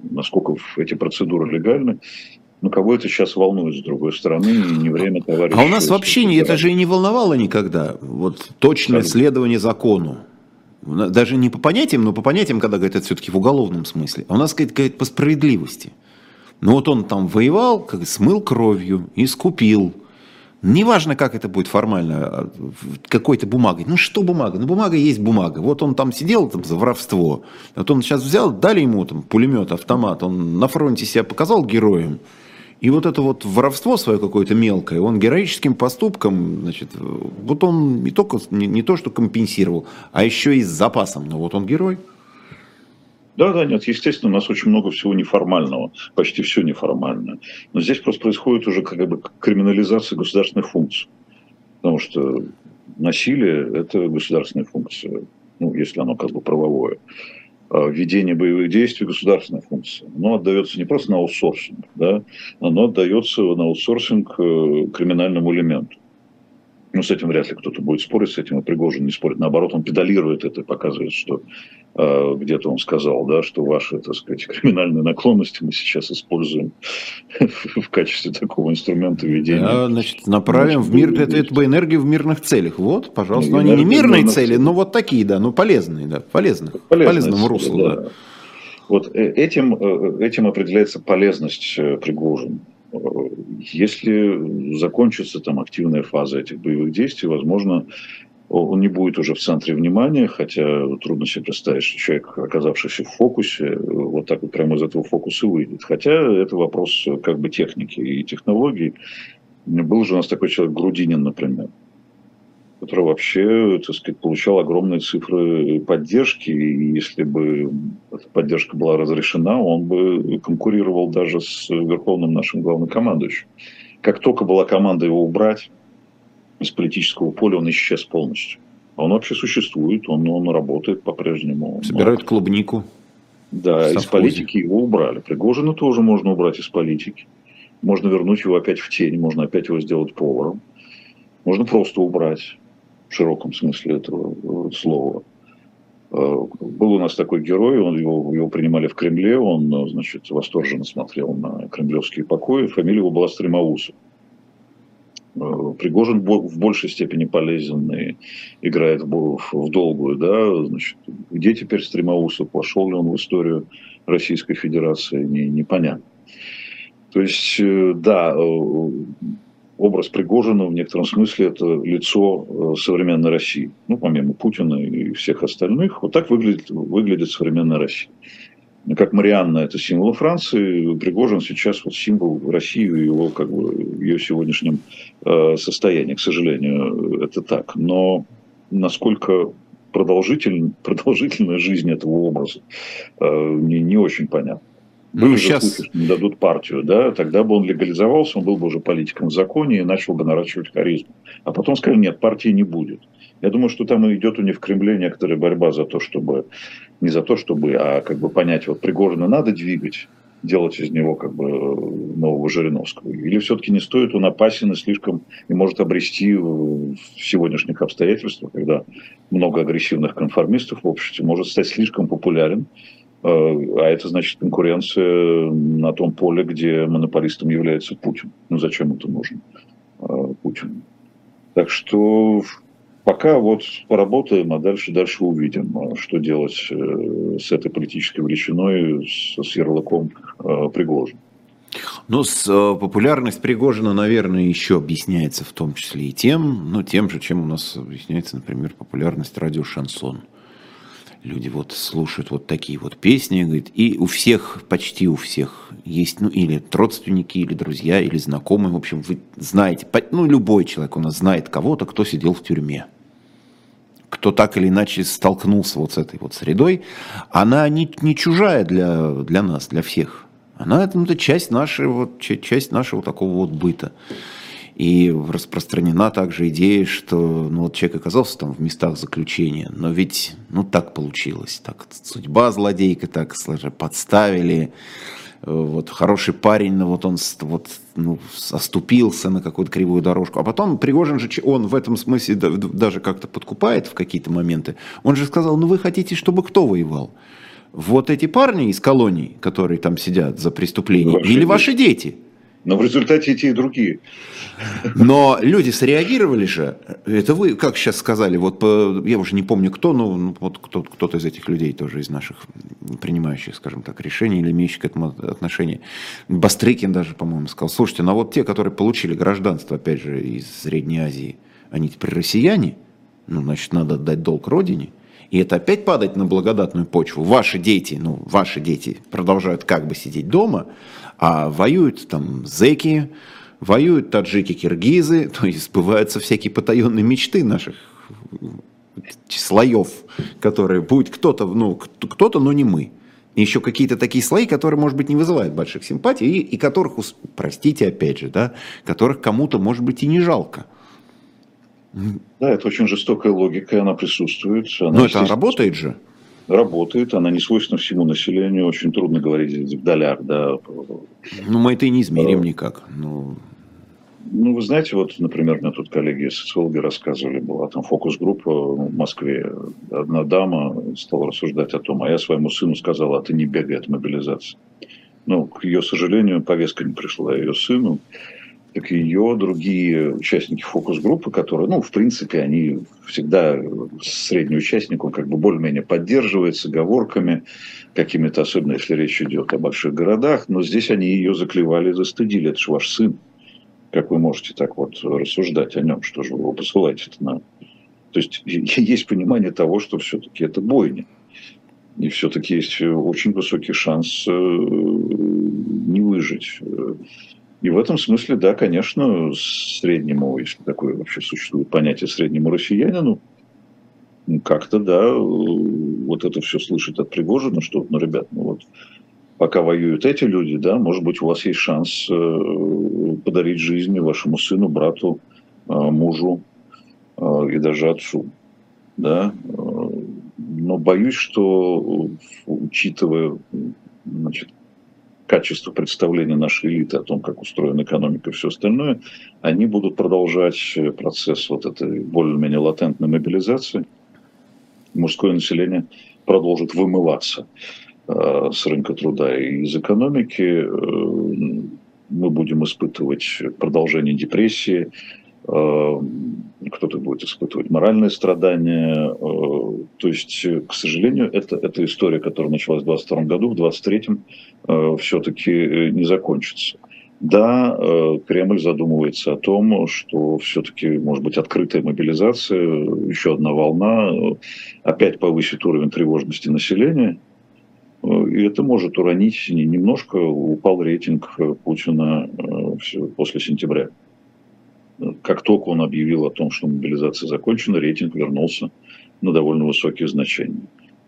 насколько эти процедуры легальны. Ну, кого это сейчас волнует, с другой стороны, не время товарищей. А у нас вообще не, это же и не волновало никогда. Вот точное как? следование закону. Даже не по понятиям, но по понятиям, когда говорят, это все-таки в уголовном смысле. А у нас говорит, говорит по справедливости. Ну вот он там воевал, как смыл кровью, искупил. Неважно, как это будет формально, а, какой-то бумагой. Ну что бумага? Ну бумага есть бумага. Вот он там сидел там, за воровство. Вот он сейчас взял, дали ему там пулемет, автомат. Он на фронте себя показал героем. И вот это вот воровство свое какое-то мелкое, он героическим поступком, значит, вот он не только не, не то, что компенсировал, а еще и с запасом. Но вот он герой. Да, да, нет, естественно, у нас очень много всего неформального, почти все неформальное. Но здесь просто происходит уже как бы криминализация государственных функций. Потому что насилие – это государственная функция, ну, если оно как бы правовое. А ведение боевых действий государственная функция. Оно отдается не просто на аутсорсинг, да, оно отдается на аутсорсинг э, криминальному элементу. Ну, с этим вряд ли кто-то будет спорить, с этим и Пригожин не спорит. Наоборот, он педалирует это, показывает, что э, где-то он сказал, да, что ваши, так сказать, криминальные наклонности мы сейчас используем [LAUGHS] в качестве такого инструмента ведения. Да, значит, направим в мир, это, это бы энергию в мирных целях. Вот, пожалуйста. Ну, они не мирные цели, но вот такие, да, ну полезные, да, полезных, полезным руслом, да. Вот э, этим, э, этим определяется полезность Пригожина. Если закончится там активная фаза этих боевых действий, возможно, он не будет уже в центре внимания, хотя трудно себе представить, что человек, оказавшийся в фокусе, вот так вот прямо из этого фокуса выйдет. Хотя это вопрос как бы техники и технологий. Был же у нас такой человек Грудинин, например который вообще, так сказать, получал огромные цифры поддержки, и если бы эта поддержка была разрешена, он бы конкурировал даже с верховным нашим главнокомандующим. Как только была команда его убрать из политического поля, он исчез полностью. А он вообще существует, он, он работает по-прежнему. Собирает клубнику. Да, из политики его убрали. Пригожина тоже можно убрать из политики. Можно вернуть его опять в тень, можно опять его сделать поваром. Можно просто убрать в широком смысле этого э, слова. Э, был у нас такой герой, он, его, его принимали в Кремле, он, э, значит, восторженно смотрел на кремлевские покои, фамилия его была Стремоусов. Пригожин в большей степени полезен и играет в, долгую, да, значит, где теперь Стремоусов, пошел ли он в историю Российской Федерации, не, непонятно. То есть, да, образ Пригожина в некотором смысле это лицо э, современной России. Ну, помимо Путина и всех остальных, вот так выглядит, выглядит современная Россия. Как Марианна – это символ Франции, Пригожин сейчас вот символ России и его, как бы, ее сегодняшнем э, состоянии. К сожалению, это так. Но насколько продолжитель, [LAUGHS] продолжительная жизнь этого образа, э, не, не очень понятно. Были ну, сейчас... не дадут партию, да, тогда бы он легализовался, он был бы уже политиком в законе и начал бы наращивать харизму. А потом сказали, нет, партии не будет. Я думаю, что там идет у них в Кремле некоторая борьба за то, чтобы, не за то, чтобы, а как бы понять, вот Пригожина надо двигать, делать из него как бы нового Жириновского? Или все-таки не стоит, он опасен и слишком, и может обрести в сегодняшних обстоятельствах, когда много агрессивных конформистов в обществе, может стать слишком популярен, Э, а это значит конкуренция на том поле, где монополистом является Путин. Ну зачем это нужно э, Путину? Так что пока вот поработаем, а дальше, дальше увидим, э, что делать с этой политической величиной, с, ярлыком Пригожин. Ну, с, популярность Пригожина, наверное, еще объясняется в том числе и тем, ну, тем же, чем у нас объясняется, например, популярность радио «Шансон» люди вот слушают вот такие вот песни, говорит, и у всех, почти у всех есть, ну, или родственники, или друзья, или знакомые, в общем, вы знаете, ну, любой человек у нас знает кого-то, кто сидел в тюрьме, кто так или иначе столкнулся вот с этой вот средой, она не, не чужая для, для нас, для всех. Она это, часть нашей, вот, часть нашего такого вот быта. И распространена также идея, что ну, вот человек оказался там в местах заключения, но ведь ну так получилось, так судьба злодейка так подставили, вот хороший парень, но вот он вот, ну, оступился на какую-то кривую дорожку. А потом Пригожин же, он в этом смысле даже как-то подкупает в какие-то моменты. Он же сказал, ну вы хотите, чтобы кто воевал? Вот эти парни из колоний, которые там сидят за преступление, ваши или дети. ваши дети? Но в результате и и другие. Но люди среагировали же. Это вы, как сейчас сказали, вот я уже не помню кто, но ну, вот кто, кто-то из этих людей тоже из наших принимающих, скажем так, решений или имеющих к этому отношение. Бастрыкин даже, по-моему, сказал, слушайте, ну а вот те, которые получили гражданство, опять же, из Средней Азии, они теперь россияне, ну, значит, надо отдать долг родине. И это опять падает на благодатную почву. Ваши дети, ну, ваши дети продолжают как бы сидеть дома, а воюют там зеки, воюют таджики, киргизы, [LAUGHS] то есть сбываются всякие потаенные мечты наших слоев, которые будет кто-то, ну, кто-то, но не мы. И еще какие-то такие слои, которые, может быть, не вызывают больших симпатий, и, и которых, простите, опять же, да, которых кому-то, может быть, и не жалко. Да, это очень жестокая логика, она присутствует. Она, Но это работает же работает, она не свойственна всему населению, очень трудно говорить в долях, да. Ну, мы это и не измерим никак. Ну... ну, вы знаете, вот, например, мне тут коллеги социологи рассказывали, была там фокус-группа в Москве, одна дама стала рассуждать о том, а я своему сыну сказала, а ты не бегай от мобилизации. Ну, к ее сожалению, повестка не пришла ее сыну так и ее другие участники фокус-группы, которые, ну, в принципе, они всегда средний участник, он как бы более-менее поддерживает с оговорками какими-то, особенно если речь идет о больших городах, но здесь они ее заклевали, застыдили, это же ваш сын. Как вы можете так вот рассуждать о нем, что же вы его посылаете-то на... То есть есть понимание того, что все-таки это бойня. И все-таки есть очень высокий шанс э, не выжить. И в этом смысле, да, конечно, среднему, если такое вообще существует понятие среднему россиянину, ну, как-то, да, вот это все слышать от Пригожина, что, ну, ребят, ну вот, пока воюют эти люди, да, может быть, у вас есть шанс э, подарить жизнь вашему сыну, брату, э, мужу э, и даже отцу, да. Но боюсь, что, учитывая, значит, качество представления нашей элиты о том, как устроена экономика и все остальное, они будут продолжать процесс вот этой более-менее латентной мобилизации. Мужское население продолжит вымываться э, с рынка труда и из экономики. Э, мы будем испытывать продолжение депрессии, кто-то будет испытывать моральные страдания. Э, то есть, к сожалению, это, это история, которая началась в 2022 году, в 2023 э, все-таки э, не закончится. Да, Кремль задумывается о том, что все-таки может быть открытая мобилизация, еще одна волна, опять повысит уровень тревожности населения. И это может уронить немножко, упал рейтинг Путина после сентября как только он объявил о том, что мобилизация закончена, рейтинг вернулся на довольно высокие значения.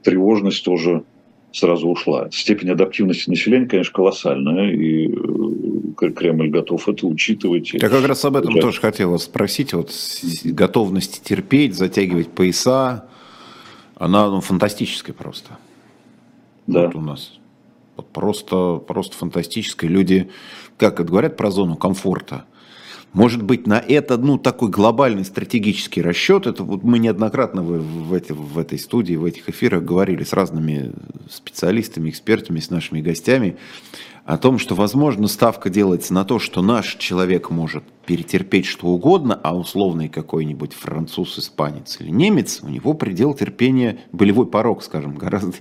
Тревожность тоже сразу ушла. Степень адаптивности населения, конечно, колоссальная, и э, Кремль готов это учитывать. Я как раз об этом тоже хотел вас спросить. Вот готовность терпеть, затягивать пояса, она ну, фантастическая просто. Да. Вот у нас. Вот просто, просто фантастическая. Люди, как это говорят про зону комфорта, может быть, на это, ну, такой глобальный стратегический расчет, это вот мы неоднократно в, в, эти, в этой студии, в этих эфирах говорили с разными специалистами, экспертами, с нашими гостями, о том, что, возможно, ставка делается на то, что наш человек может перетерпеть что угодно, а условный какой-нибудь француз, испанец или немец, у него предел терпения, болевой порог, скажем, гораздо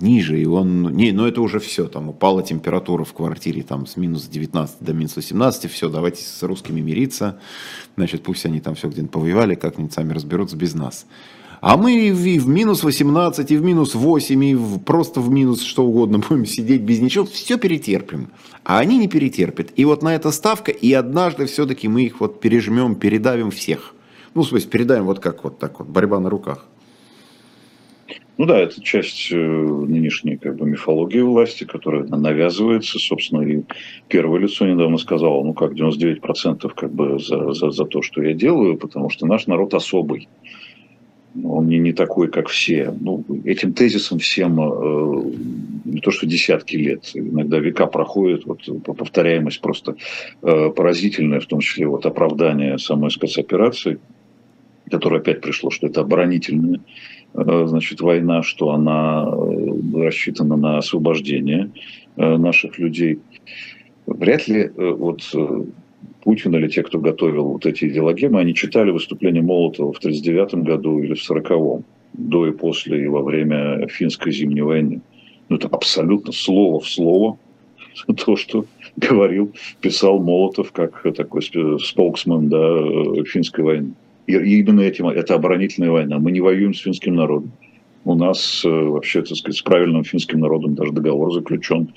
ниже, и он, не, ну это уже все, там упала температура в квартире там с минус 19 до минус 18, все, давайте с русскими мириться, значит, пусть они там все где-нибудь повоевали, как-нибудь сами разберутся без нас. А мы и в минус 18, и в минус 8, и в, просто в минус что угодно [LAUGHS] будем сидеть без ничего, все перетерпим. А они не перетерпят. И вот на это ставка, и однажды все-таки мы их вот пережмем, передавим всех. Ну, в смысле, передаем вот как вот так вот, борьба на руках. Ну да, это часть э, нынешней как бы, мифологии власти, которая навязывается. Собственно, и первое лицо недавно сказало, ну как, 99% как бы за, за, за то, что я делаю, потому что наш народ особый он не, не такой, как все. Ну, этим тезисом всем э, не то что десятки лет, иногда века проходят, вот повторяемость просто э, поразительная, в том числе вот оправдание самой спецоперации, которое опять пришло, что это оборонительная э, значит, война, что она э, рассчитана на освобождение э, наших людей. Вряд ли вот Путин или те, кто готовил вот эти идеологемы, они читали выступление Молотова в 1939 году или в 1940 до и после и во время финской зимней войны. Ну, это абсолютно слово в слово [LAUGHS] то, что говорил, писал Молотов как такой споксмен да, финской войны. И именно этим, это оборонительная война. Мы не воюем с финским народом. У нас э, вообще, так сказать, с правильным финским народом даже договор заключен.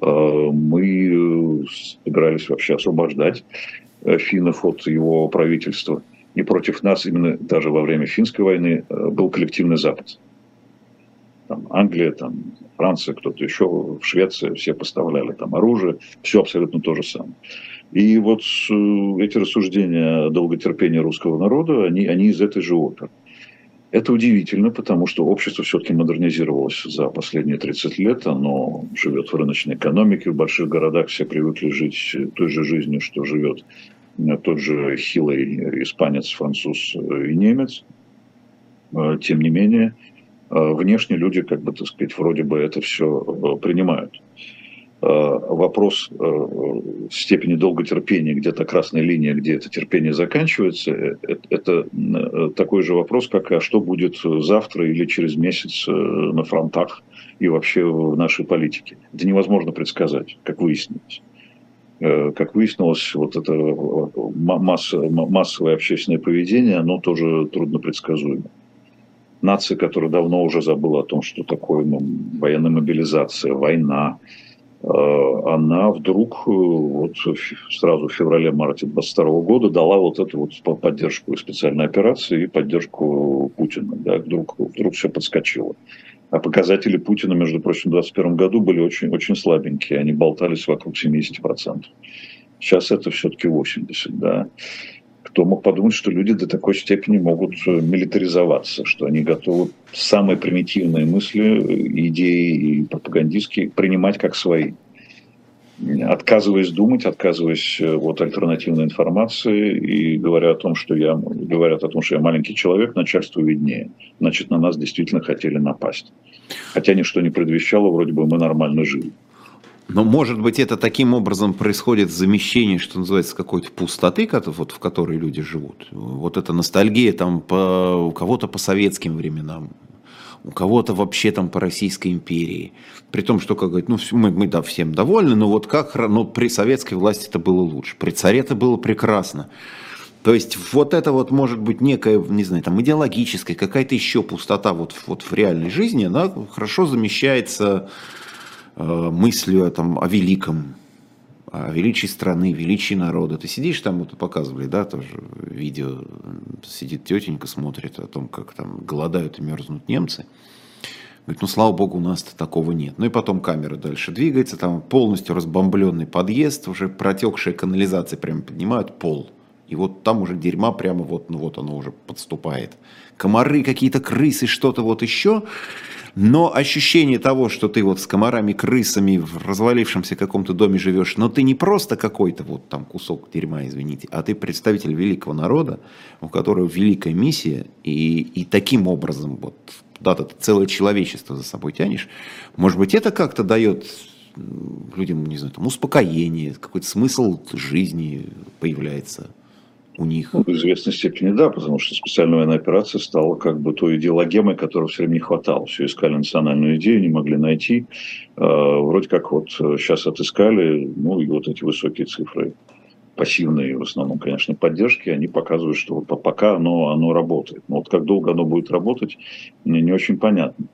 Э, мы собирались вообще освобождать э, финнов от его правительства. И против нас именно даже во время финской войны был коллективный Запад. Там Англия, там Франция, кто-то еще, в Швеции все поставляли там оружие, все абсолютно то же самое. И вот эти рассуждения о долготерпении русского народа, они, они из этой же оперы. Это удивительно, потому что общество все-таки модернизировалось за последние 30 лет. Оно живет в рыночной экономике. В больших городах все привыкли жить той же жизнью, что живет э, тот же хилый испанец, француз и немец. Э, тем не менее, э, внешне люди, как бы, так сказать, вроде бы это все принимают. Э, вопрос э, степени долготерпения, где-то красная линия, где это терпение заканчивается, э, это такой же вопрос, как а что будет завтра или через месяц на фронтах и вообще в нашей политике. Это невозможно предсказать, как выяснилось. Как выяснилось, вот это масс, массовое общественное поведение, оно тоже трудно предсказуемо. Нация, которая давно уже забыла о том, что такое ну, военная мобилизация, война, Э, она вдруг э, вот сразу в феврале-марте 22 года дала вот эту вот поддержку специальной операции и поддержку Путина. Да, вдруг, вдруг все подскочило. А показатели Путина, между прочим, в 2021 году были очень, очень слабенькие. Они болтались вокруг 70%. Сейчас это все-таки 80%. Да. Кто мог подумать, что люди до такой степени могут э, милитаризоваться, что они готовы самые примитивные мысли, идеи и пропагандистские принимать как свои отказываясь думать, отказываясь э, от альтернативной информации и говоря о том, что я, говорят о том, что я маленький человек, начальству виднее. Значит, на нас действительно хотели напасть. Хотя ничто не предвещало, вроде бы мы нормально жили. Но, может быть, это таким образом происходит замещение, что называется, какой-то пустоты, вот, в которой люди живут. Вот эта ностальгия там по, у кого-то по советским временам, у кого-то вообще там по Российской империи. При том, что, как говорить, ну, мы, мы да, всем довольны, но вот как, но при советской власти это было лучше, при царе это было прекрасно. То есть вот это вот может быть некая, не знаю, там идеологическая, какая-то еще пустота вот, вот в реальной жизни, она хорошо замещается Э, мыслью там, о великом, о величии страны, величии народа. Ты сидишь там, вот показывали, да, тоже видео, сидит тетенька, смотрит о том, как там голодают и мерзнут немцы. Говорит, ну, слава богу, у нас-то такого нет. Ну, и потом камера дальше двигается, там полностью разбомбленный подъезд, уже протекшая канализация прямо поднимают пол. И вот там уже дерьма прямо вот, ну вот оно уже подступает. Комары, какие-то крысы, что-то вот еще. Но ощущение того, что ты вот с комарами, крысами в развалившемся каком-то доме живешь, но ты не просто какой-то вот там кусок дерьма, извините, а ты представитель великого народа, у которого великая миссия, и, и таким образом вот куда-то целое человечество за собой тянешь, может быть, это как-то дает людям, не знаю, там, успокоение, какой-то смысл жизни появляется у них? В известной степени да, потому что специальная военная операция стала как бы той идеологемой, которой все время не хватало. Все искали национальную идею, не могли найти. А, вроде как вот сейчас отыскали, ну и вот эти высокие цифры пассивные в основном, конечно, поддержки, они показывают, что вот пока оно, оно работает. Но вот как долго оно будет работать, мне не очень понятно.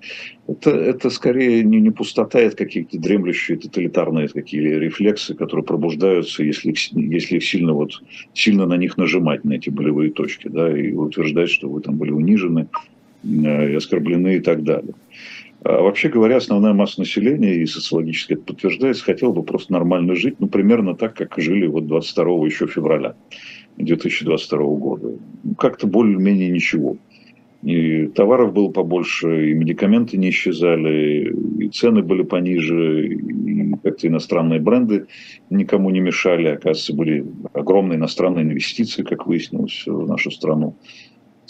Это, это скорее не, не пустота, это какие-то дремлющие тоталитарные такие рефлексы, которые пробуждаются, если, если их сильно, вот, сильно на них нажимать, на эти болевые точки, да, и утверждать, что вы там были унижены, э, оскорблены и так далее. А вообще говоря, основная масса населения, и социологически это подтверждается, хотела бы просто нормально жить, ну, примерно так, как жили вот 22 еще февраля 2022 года. Ну, как-то более-менее ничего. и товаров было побольше, и медикаменты не исчезали, и цены были пониже, и как-то иностранные бренды никому не мешали. Оказывается, были огромные иностранные инвестиции, как выяснилось, в нашу страну.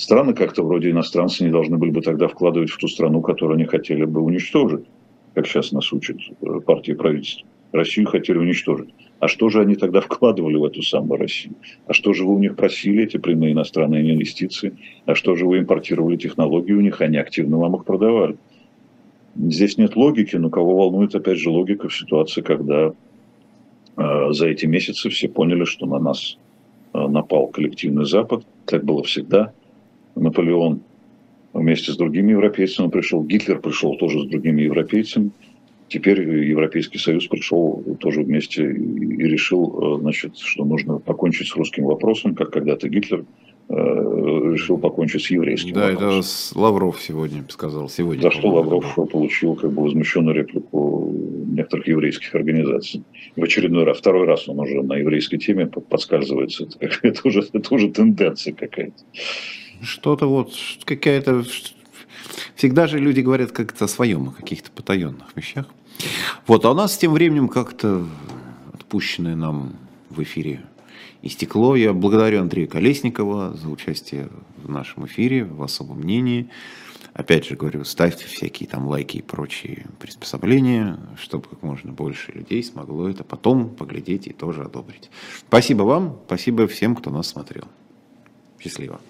Страны как-то вроде иностранцы не должны были бы тогда вкладывать в ту страну, которую они хотели бы уничтожить, как сейчас нас учат э, партии правительства. Россию хотели уничтожить. А что же они тогда вкладывали в эту самую Россию? А что же вы у них просили, эти прямые иностранные инвестиции? А что же вы импортировали технологии у них? Они активно вам их продавали. Здесь нет логики, но кого волнует, опять же, логика в ситуации, когда э, за эти месяцы все поняли, что на нас э, напал коллективный Запад. Так было всегда. Наполеон вместе с другими европейцами пришел, Гитлер пришел тоже с другими европейцами. Теперь Европейский Союз пришел тоже вместе и решил, э, значит, что нужно покончить с русским вопросом, как когда-то Гитлер э, решил покончить с еврейским да, вопросом. это Лавров сегодня сказал. Сегодня, За что Лавров получил как бы возмущенную реплику некоторых еврейских организаций. В очередной раз, второй раз он уже на еврейской теме подскальзывается. Это, [LAUGHS] это, уже, это уже тенденция какая-то. Что-то вот, какая-то... Всегда же люди говорят как-то о своем, о каких-то потаенных вещах. Вот, а у нас тем временем как-то отпущенное нам в эфире истекло. Я благодарю Андрея Колесникова за участие в нашем эфире, в особом мнении. Опять же говорю, ставьте всякие там лайки и прочие приспособления, чтобы как можно больше людей смогло это потом поглядеть и тоже одобрить. Спасибо вам, спасибо всем, кто нас смотрел. Счастливо.